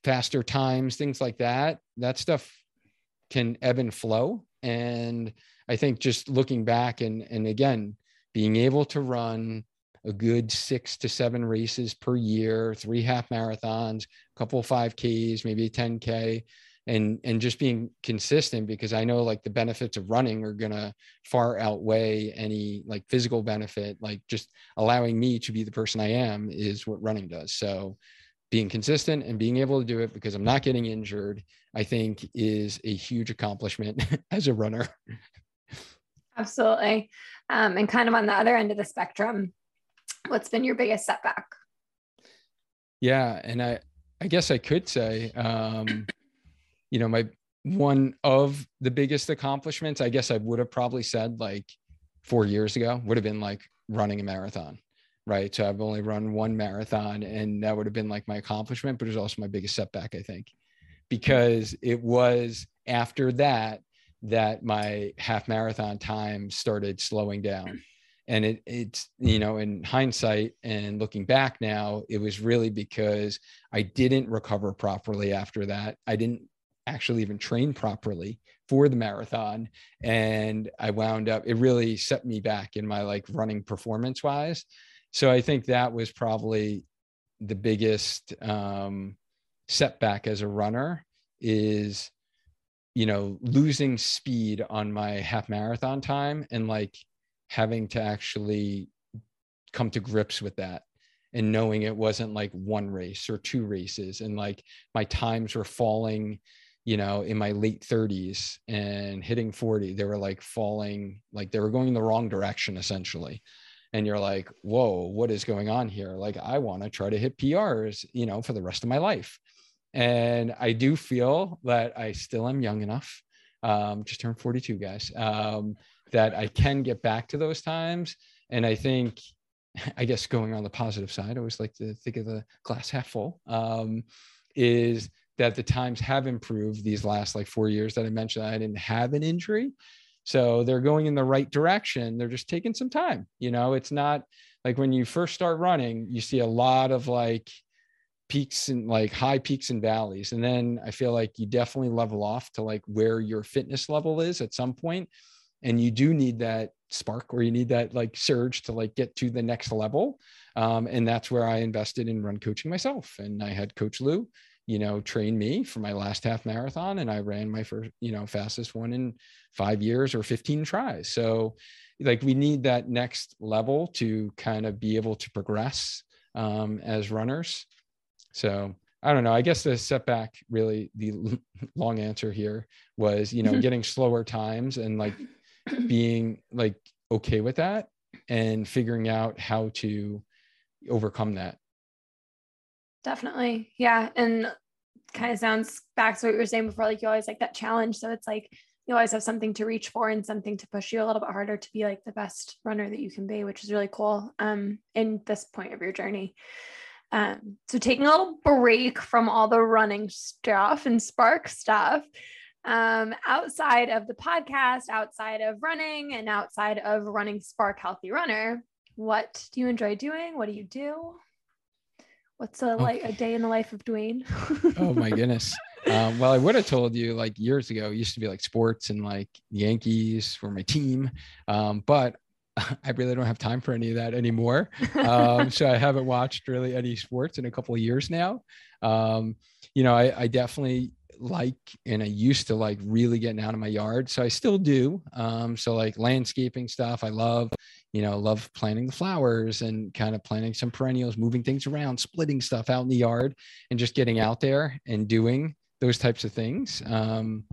faster times, things like that, that stuff can ebb and flow. And I think just looking back and and again, being able to run a good six to seven races per year, three half marathons, a couple of 5Ks, maybe a 10K, and and just being consistent because I know like the benefits of running are gonna far outweigh any like physical benefit. Like just allowing me to be the person I am is what running does. So being consistent and being able to do it because I'm not getting injured, I think is a huge accomplishment [laughs] as a runner. Absolutely. Um, and kind of on the other end of the spectrum, what's been your biggest setback? Yeah. And I, I guess I could say, um, you know, my one of the biggest accomplishments, I guess I would have probably said like four years ago would have been like running a marathon. Right. So I've only run one marathon and that would have been like my accomplishment, but it was also my biggest setback, I think, because it was after that that my half marathon time started slowing down and it, it's you know in hindsight and looking back now it was really because i didn't recover properly after that i didn't actually even train properly for the marathon. And i wound up it really set me back in my like running performance wise so i think that was probably the biggest um, setback as a runner is you know losing speed on my half marathon time and like having to actually come to grips with that and knowing it wasn't like one race or two races and like my times were falling you know in my late 30s and hitting 40 they were like falling like they were going the wrong direction essentially. And you're like whoa what is going on here? Like i want to try to hit prs you know for the rest of my life. And i do feel that i still am young enough um, just turned 42 guys um, that I can get back to those times. And I think, [laughs] I guess going on the positive side, I always like to think of the glass half full, um, is that the times have improved these last like four years that I mentioned. I didn't have an injury. So they're going in the right direction. They're just taking some time. You know, it's not like when you first start running, you see a lot of like peaks and like high peaks and valleys. And then I feel like you definitely level off to like where your fitness level is at some point and you do need that spark or you need that like surge to like get to the next level um, and that's where i invested in run coaching myself and i had coach lou you know train me for my last half marathon and i ran my first you know fastest one in five years or 15 tries. So like we need that next level to kind of be able to progress um, as runners. So I don't know. I guess the setback, really, the [laughs] long answer here was, you know, [laughs] getting slower times and like being like okay with that and figuring out how to overcome that definitely yeah and kind of sounds back to what you were saying before like you always like that challenge so it's like you always have something to reach for and something to push you a little bit harder to be like the best runner that you can be which is really cool um in this point of your journey um so taking a little break from all the running stuff and spark stuff um, outside of the podcast, outside of running, and outside of running Spark Healthy Runner, what do you enjoy doing? What do you do? What's a like a day in the life of Duane? oh my [laughs] goodness. Um, well, I would have told you like years ago, it used to be like sports and like Yankees were my team. Um, but [laughs] I really don't have time for any of that anymore. Um, [laughs] so I haven't watched really any sports in a couple of years now. Um, you know, I, I, definitely like and I used to like really getting out of my yard. So I still do. Um, so like landscaping stuff, I love, you know, love planting the flowers and kind of planting some perennials, moving things around, splitting stuff out in the yard and just getting out there and doing those types of things um,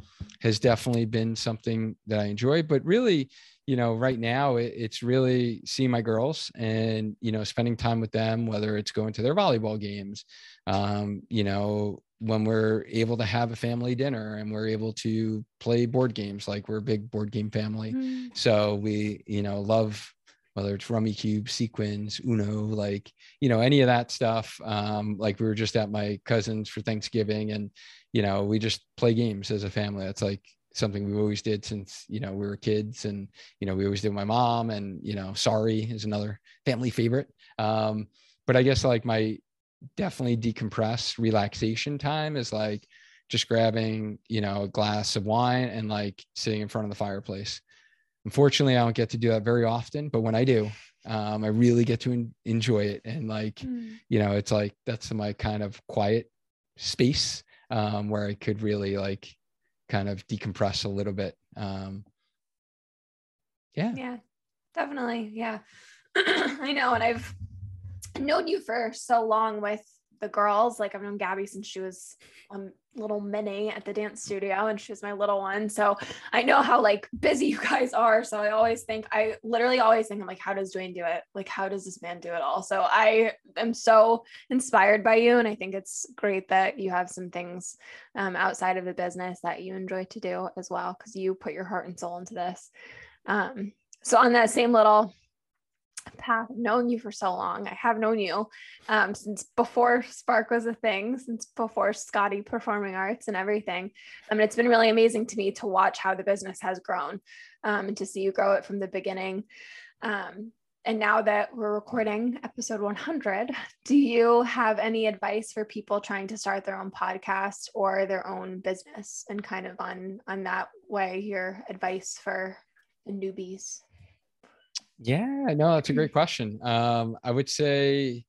has definitely been something that I enjoy. But really, you know, right now it, it's really seeing my girls and, you know, spending time with them, whether it's going to their volleyball games, um, you know, when we're able to have a family dinner and we're able to play board games like we're a big board game family. Mm. so we you know love whether it's rummy cube Sequence uno like you know any of that stuff. Um like we were just at my cousin's for thanksgiving and you know we just play games as a family. That's like something we always did since you know we were kids and you know we always did with my mom and you know sorry is another family favorite. Um but i guess like my definitely decompress relaxation time is like just grabbing, you know, a glass of wine and like sitting in front of the fireplace. Unfortunately, I don't get to do that very often, but when I do, um, I really get to enjoy it. And like, mm. you know, it's like that's my kind of quiet space um, where I could really like kind of decompress a little bit. Um, yeah. Yeah, definitely. Yeah. [clears throat] I know. And I've known you for so long with the girls. Like I've known Gabby since she was a little mini at the dance studio and she was my little one. So I know how like busy [laughs] you guys are. So I always think, I literally always think I'm like, how does Duane do it? Like, how does this man do it all? So I am so inspired by you. And I think it's great that you have some things um, outside of the business that you enjoy to do as well, because you put your heart and soul into this. Um, so on that same little path I've known you for so long. I have known you um, since before Spark was a thing, since before Scotti Performing Arts and everything. I mean, it's been really amazing to me to watch how the business has grown um, and to see you grow it from the beginning. Um, and now that we're recording episode 100, do you have any advice for people trying to start their own podcast or their own business and kind of on on that way your advice for the newbies? Yeah, no, that's a great question. Um, I would say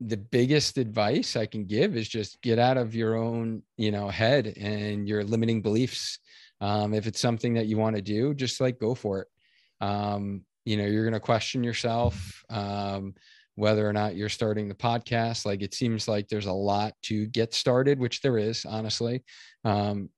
the biggest advice I can give is just get out of your own, you know, head and your limiting beliefs. Um, if it's something that you want to do, just like go for it. Um, you know, you're going to question yourself um, whether or not you're starting the podcast. Like it seems like there's a lot to get started, which there is, honestly. Um,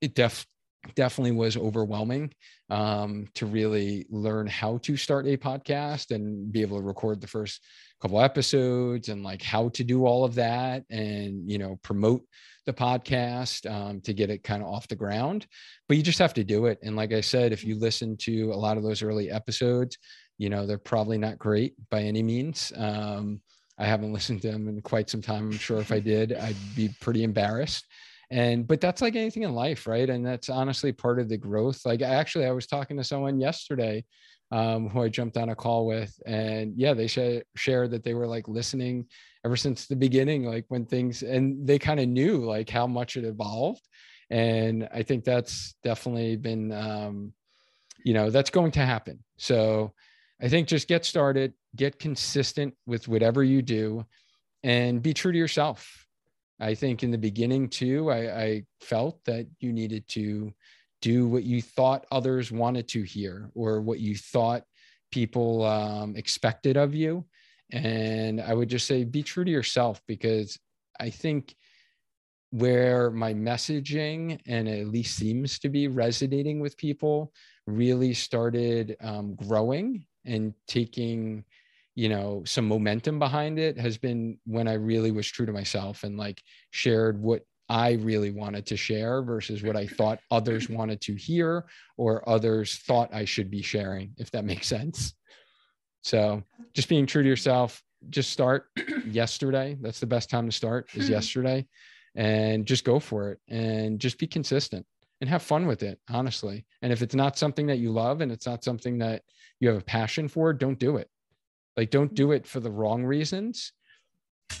it def definitely was overwhelming um, to really learn how to start a podcast and be able to record the first couple episodes and like how to do all of that and you know promote the podcast um, to get it kind of off the ground. But you just have to do it. And like i said if you listen to a lot of those early episodes you know they're probably not great by any means. Um, i haven't listened to them in quite some time. I'm sure if i did i'd be pretty embarrassed and but that's like anything in life right? And that's honestly part of the growth. Like actually i was talking to someone yesterday um, who i jumped on a call with and yeah they sh- shared that they were like listening ever since the beginning like when things and they kind of knew like how much it evolved and i think that's definitely been um, you know that's going to happen. So i think just get started get consistent with whatever you do and be true to yourself I think in the beginning too, I, I felt that you needed to do what you thought others wanted to hear or what you thought people um, expected of you. And I would just say be true to yourself because I think where my messaging and at least seems to be resonating with people really started um, growing and taking you know some momentum behind it has been when i really was true to myself and like shared what i really wanted to share versus what i thought others [laughs] wanted to hear or others thought i should be sharing if that makes sense. So just being true to yourself just start [clears throat] yesterday. That's the best time to start is mm-hmm. yesterday. And just go for it and just be consistent and have fun with it honestly. And if it's not something that you love and it's not something that you have a passion for don't do it like, don't do mm-hmm. it for the wrong reasons.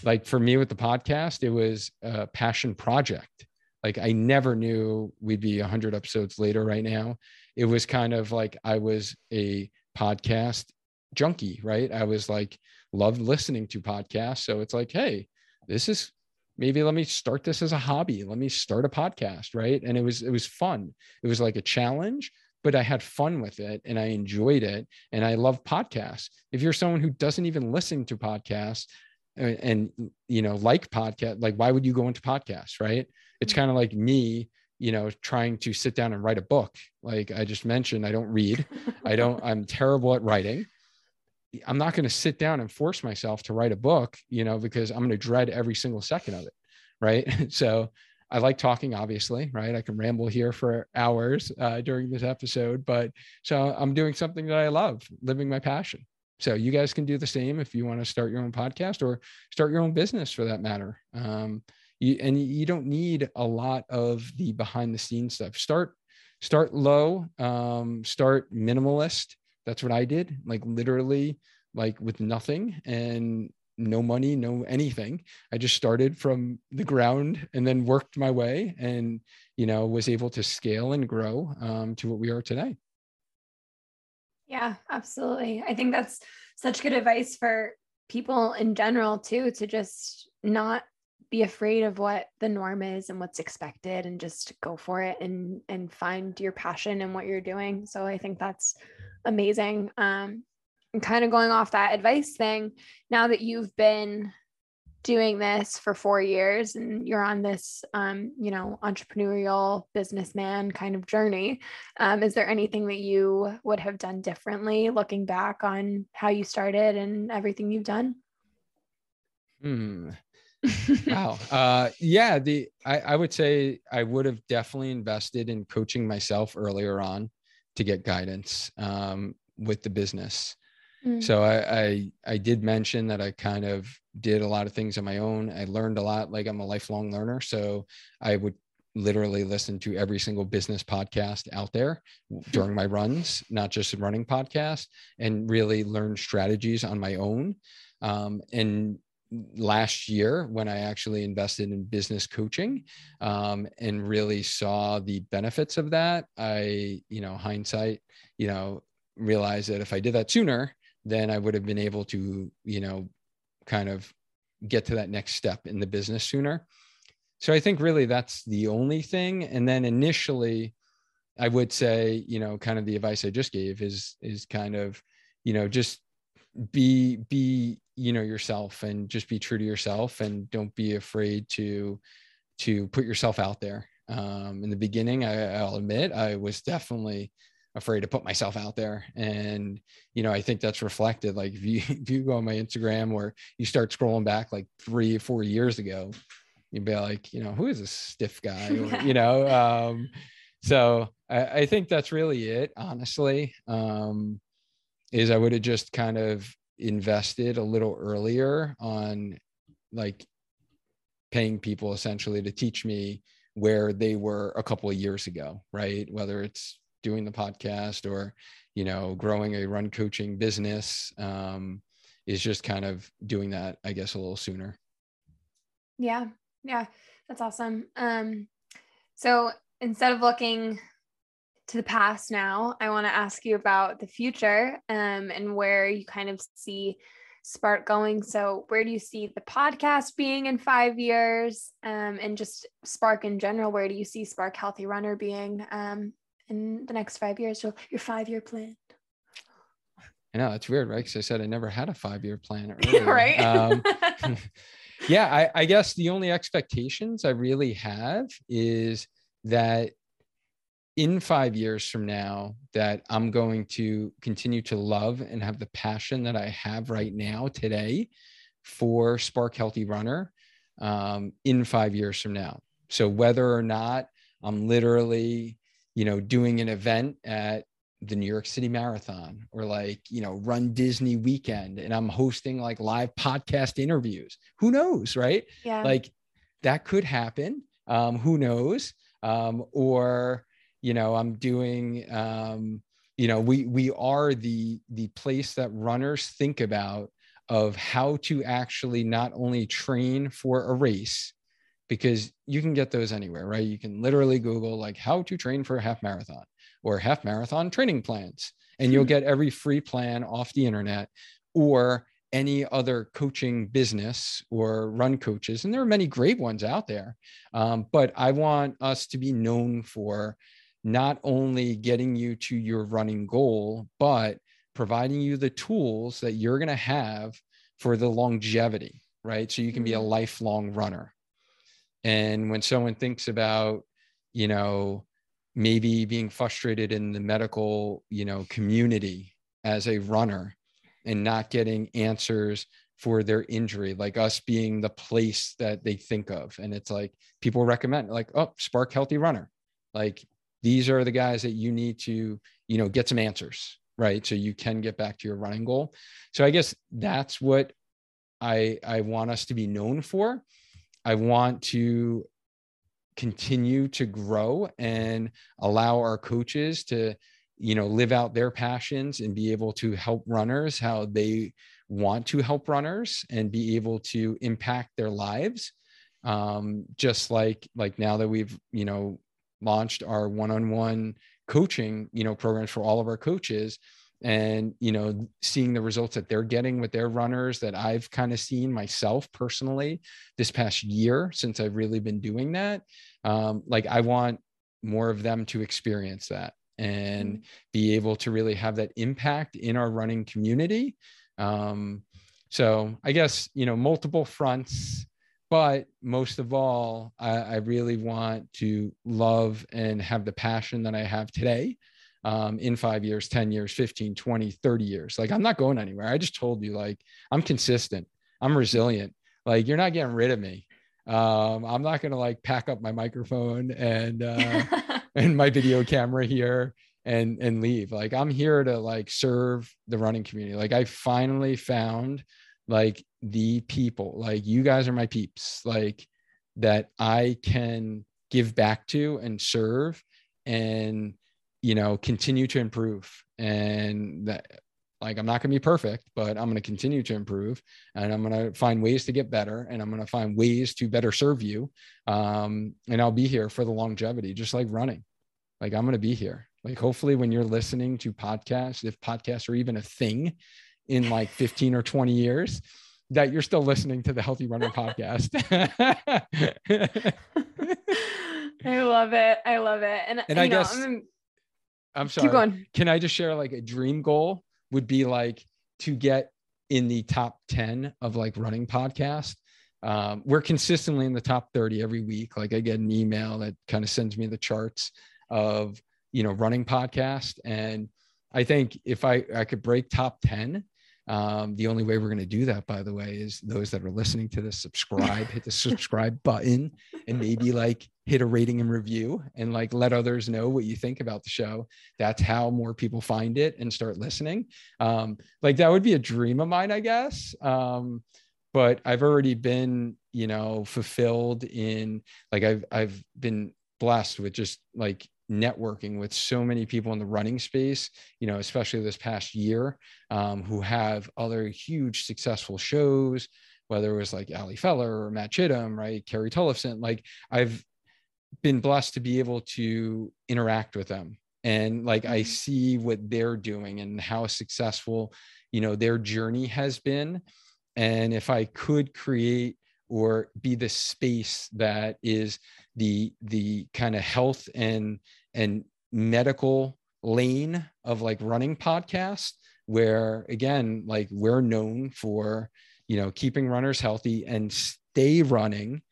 Like for me with the podcast, it was a passion project. Like I never knew we'd be 100 episodes later right now. It was kind of like I was a podcast junkie, right? I was like, loved listening to podcasts. So it's like, hey, this is maybe let me start this as a hobby. Let me start a podcast, right? And it was it was fun. It was like a challenge, but I had fun with it and I enjoyed it. And I love podcasts. If you're someone who doesn't even listen to podcasts and, and you know, like podcast, like why would you go into podcasts? Right. It's mm-hmm. kind of like me, you know, trying to sit down and write a book. Like I just mentioned, I don't read. [laughs] I don't, I'm terrible at writing. I'm not going to sit down and force myself to write a book, you know, because I'm going to dread every single second of it. Right. [laughs] so I like talking, obviously, right? I can ramble here for hours uh, during this episode, but so I'm doing something that I love, living my passion. So you guys can do the same if you want to start your own podcast or start your own business for that matter. Um, you, and you don't need a lot of the behind the scenes stuff. Start start low, um, start minimalist. That's what I did, like literally, like with nothing, and no money, no anything. I just started from the ground and then worked my way and, you know, was able to scale and grow um, to what we are today. Yeah, absolutely. I think that's such good advice for people in general, too, to just not be afraid of what the norm is and what's expected and just go for it and and find your passion and what you're doing so i think that's amazing um kind of going off that advice thing now that you've been doing this for four years and you're on this um, you know entrepreneurial businessman kind of journey um, is there anything that you would have done differently looking back on how you started and everything you've done hmm [laughs] wow. Uh, yeah, the I, I would say I would have definitely invested in coaching myself earlier on to get guidance um, with the business. Mm. So I, I I did mention that I kind of did a lot of things on my own. I learned a lot. Like I'm a lifelong learner, so I would literally listen to every single business podcast out there during my runs, not just a running podcast, and really learn strategies on my own. Um, and last year when I actually invested in business coaching um, and really saw the benefits of that. I, you know, hindsight, you know, realized that if I did that sooner, then I would have been able to, you know, kind of get to that next step in the business sooner. So I think really that's the only thing. And then initially, I would say, you know, kind of the advice I just gave is is kind of, you know, just be be you know yourself and just be true to yourself and don't be afraid to to put yourself out there um in the beginning I, i'll admit i was definitely afraid to put myself out there. And you know i think that's reflected like if you [laughs] if you go on my instagram or you start scrolling back like three four years ago you'd be like you know who is this stiff [laughs] guy? Or, you know um so I, I think that's really it honestly. Um is I would have just kind of invested a little earlier on like paying people essentially to teach me where they were a couple of years ago, right? Whether it's doing the podcast or, you know, growing a run coaching business, um, is just kind of doing that, I guess, a little sooner. Yeah. Yeah. That's awesome. Um, so instead of looking to the past now, I want to ask you about the future um, and where you kind of see Spark going. So, where do you see the podcast being in five years? Um, and just Spark in general, where do you see Spark Healthy Runner being um, in the next five years? So, your five year plan. I know it's weird, right? Because I said I never had a five year plan. [laughs] right. Um, [laughs] [laughs] yeah, I, I guess the only expectations I really have is that in five years from now that I'm going to continue to love and have the passion that I have right now today for Spark Healthy Runner um, in five years from now. So whether or not I'm literally, you know, doing an event at the New York City Marathon or like, you know, Run Disney weekend and I'm hosting like live podcast interviews. Who knows, right? Yeah. Like that could happen. Um, who knows? Um, or you know i'm doing um, you know we we are the the place that runners think about of how to actually not only train for a race because you can get those anywhere right you can literally google like how to train for a half marathon or half marathon training plans and you'll hmm. get every free plan off the internet or any other coaching business or run coaches and there are many great ones out there um, but i want us to be known for not only getting you to your running goal, but providing you the tools that you're going to have for the longevity, right? So you can be a mm-hmm. lifelong runner. And when someone thinks about, you know, maybe being frustrated in the medical, you know, community as a runner and not getting answers for their injury, like us being the place that they think of. And it's like people recommend, like, oh, Spark Healthy Runner. Like these are the guys that you need to you know get some answers right so you can get back to your running goal so i guess that's what i i want us to be known for i want to continue to grow and allow our coaches to you know live out their passions and be able to help runners how they want to help runners and be able to impact their lives. Um, just like like now that we've you know launched our one-on-one coaching you know programs for all of our coaches and you know seeing the results that they're getting with their runners that i've kind of seen myself personally this past year since i've really been doing that um, like i want more of them to experience that and mm-hmm. be able to really have that impact in our running community um, so i guess you know multiple fronts but most of all I, I really want to love and have the passion that i have today um, in five years, 10 years, 15, 20, 30 years. Like I'm not going anywhere. I just told you, like, I'm consistent, I'm resilient. Like, you're not getting rid of me. Um, I'm not going to like pack up my microphone and, uh, [laughs] and my video camera here and, and leave. Like, I'm here to like serve the running community. Like, I finally found like the people, like, you guys are my peeps, like, that I can give back to and serve and you know continue to improve. And that like i'm not going to be perfect but i'm going to continue to improve. And i'm going to find ways to get better and i'm going to find ways to better serve you. Um, and i'll be here for the longevity just like running. Like i'm going to be here. Like hopefully when you're listening to podcasts if podcasts are even a thing in like 15 or 20 years that you're still listening to the healthy runner [laughs] podcast. [laughs] [laughs] I love it. I love it. And, and i know, guess I'm, I'm sorry. Keep going. Can I just share like a dream goal would be like to get in the top 10 of like running podcast. Um, we're consistently in the top 30 every week. Like I get an email that kind of sends me the charts of, you know, running podcast. And I think if I, I could break top 10, um, the only way we're going to do that, by the way, is those that are listening to this subscribe, hit the subscribe button, and maybe like hit a rating and review and like let others know what you think about the show. That's how more people find it and start listening. Um, like that would be a dream of mine, I guess. Um, but I've already been, you know, fulfilled in like I've I've been blessed with just like networking with so many people in the running space, you know, especially this past year, um, who have other huge successful shows, whether it was like Ali Feller or Matt Chittum, right? Kerry Tollefson. Like I've been blessed to be able to interact with them. And like I mm-hmm. see what they're doing and how successful, you know, their journey has been. And if I could create or be the space that is the the kind of health and and medical lane of like running podcasts where again like we're known for you know keeping runners healthy and stay running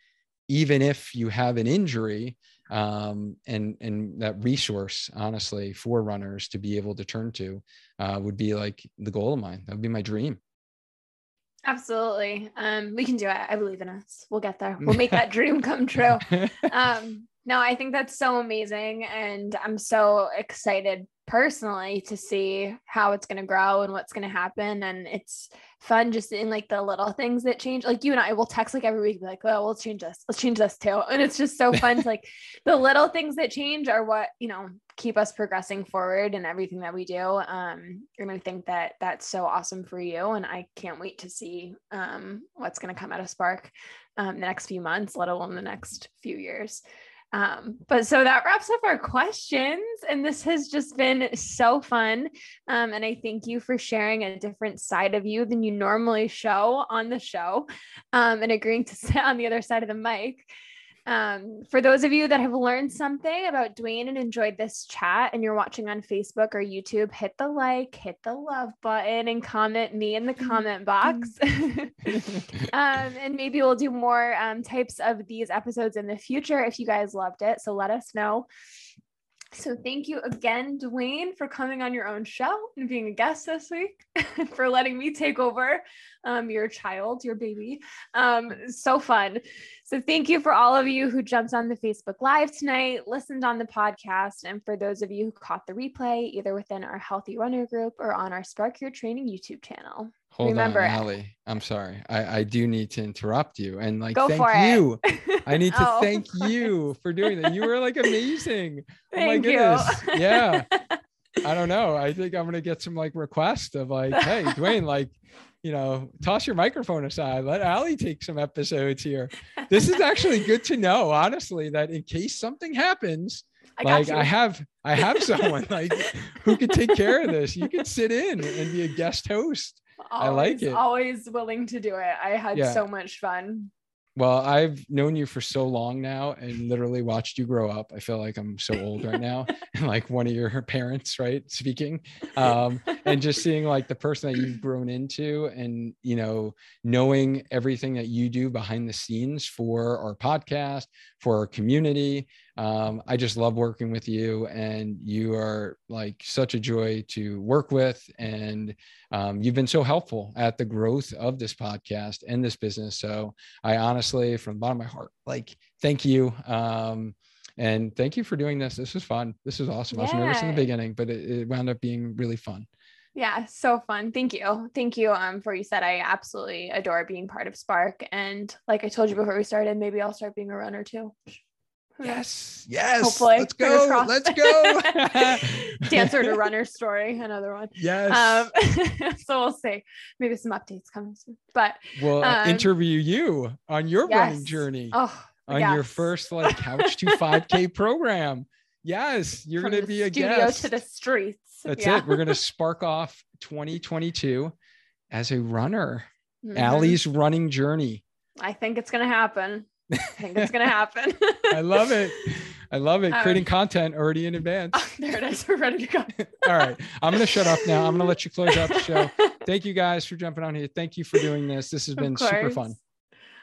even if you have an injury um, and and that resource honestly for runners to be able to turn to uh, would be like the goal of mine that would be my dream Absolutely. Um, we can do it. I believe in us. We'll get there. We'll make that dream come true. [laughs] Um, no, I think that's so amazing. And I'm so excited personally to see how it's going to grow and what's going to happen. And it's fun just in like the little things that change. Like you and I will text like every week, like, oh, we'll change this. Let's change this too. And it's just so fun. to, like [laughs] the little things that change are what, you know, keep us progressing forward in everything that we do. Um, and I think that that's so awesome for you. And I can't wait to see um, what's going to come out of Spark um, the next few months, let alone the next few years. Um, but so that wraps up our questions. And this has just been so fun. Um, and I thank you for sharing a different side of you than you normally show on the show um, and agreeing to [laughs] sit on the other side of the mic. Um, for those of you that have learned something about Duane and enjoyed this chat and you're watching on Facebook or YouTube, hit the like, hit the love button, and comment me in the comment box. [laughs] um, and maybe we'll do more um, types of these episodes in the future if you guys loved it. So let us know. So thank you again, Duane, for coming on your own show and being a guest this week, [laughs] for letting me take over um, your child, your baby. Um, so fun. So thank you for all of you who jumped on the Facebook Live tonight, listened on the podcast, and for those of you who caught the replay, either within our Healthy Runner group or on our Spark Your Training YouTube channel. Hold Remember, on, Allie. I'm sorry. I, I do need to interrupt you and like thank you. [laughs] I need to oh. thank you [laughs] for doing that. You were like amazing. oh my goodness. yeah. [laughs] I don't know. I think I'm gonna get some like request of like, hey, Duane, like you know, toss your microphone aside. Let Allie take some episodes here. This is actually good to know, honestly, that in case something happens, I like I have I have someone like who could take care of this. You can sit in and be a guest host. Always, I like it. Always willing to do it. I had yeah. so much fun. Well, I've known you for so long now and literally watched you grow up. I feel like I'm so old right now and [laughs] [laughs] like one of your parents, right? Speaking. Um, and just [laughs] seeing like the person that you've grown into and, you know, knowing everything that you do behind the scenes for our podcast, for our community. Um, I just love working with you, and you are like such a joy to work with. And um, you've been so helpful at the growth of this podcast and this business. So I honestly, from the bottom of my heart, like thank you. Um, and thank you for doing this. This was fun. This was awesome. Yeah. I was nervous in the beginning, but it, it wound up being really fun. Yeah, so fun. Thank you. Thank you um for you said I absolutely adore being part of Spark and like I told you before we started, maybe I'll start being a runner too. Yes, yes. Hopefully, let's go. Let's go. [laughs] [laughs] Dancer to runner story, another one. Yes. Um, [laughs] so we'll see. Maybe some updates coming soon. But we'll um, interview you on your yes. running journey. Oh, on yes. your first like couch to 5K program. Yes, you're going to be a studio guest. to the streets. That's yeah. it. We're going to spark off 2022 as a runner. Mm-hmm. Allie's running journey. I think it's going to happen. I think it's going [laughs] to happen. I love it. I love it. Creating content already in [laughs] advance. Oh, there it is. We're ready to go. [laughs] All right. I'm going to shut up now. I'm going to let you close out the show. Thank you guys for jumping on here. Thank you for doing this. This has been super fun.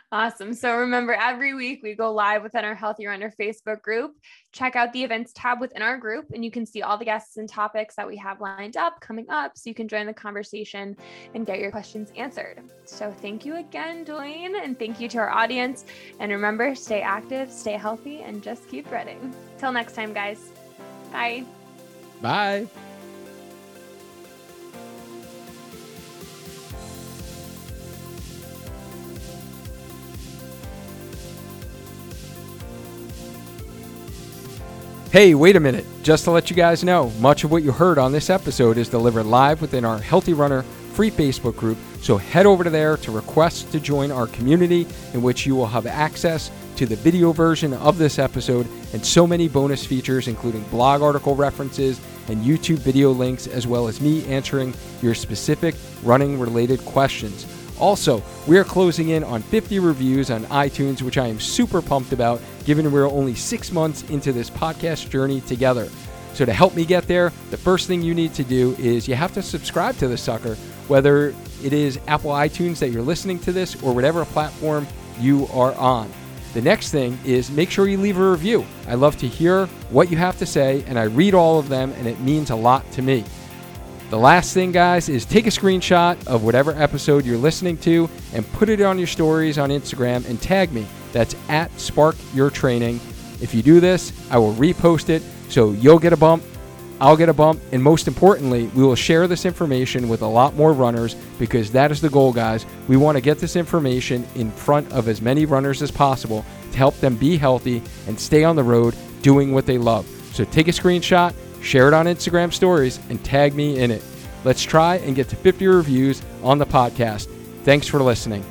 Awesome. So remember, every week we go live within our Healthy Runner Facebook group. Check out the events tab within our group, and you can see all the guests and topics that we have lined up coming up so you can join the conversation and get your questions answered. So thank you again, Duane, and thank you to our audience. And remember, stay active, stay healthy, and just keep running. Till next time, guys. Bye. Bye. Hey, wait a minute. Just to let you guys know, much of what you heard on this episode is delivered live within our Healthy Runner free Facebook group. So head over to there to request to join our community, in which you will have access to the video version of this episode and so many bonus features, including blog article references and YouTube video links, as well as me answering your specific running related questions. Also, we are closing in on 50 reviews on iTunes, which I am super pumped about, given we're only six months into this podcast journey together. So, to help me get there, the first thing you need to do is you have to subscribe to the sucker, whether it is Apple iTunes that you're listening to this or whatever platform you are on. The next thing is make sure you leave a review. I love to hear what you have to say, and I read all of them, and it means a lot to me. The last thing, guys, is take a screenshot of whatever episode you're listening to and put it on your stories on Instagram and tag me. That's at Spark Your Training. If you do this, I will repost it so you'll get a bump, I'll get a bump, and most importantly, we will share this information with a lot more runners because that is the goal, guys. We want to get this information in front of as many runners as possible to help them be healthy and stay on the road doing what they love. So take a screenshot share it on Instagram stories, and tag me in it. Let's try and get to 50 reviews on the podcast. Thanks for listening.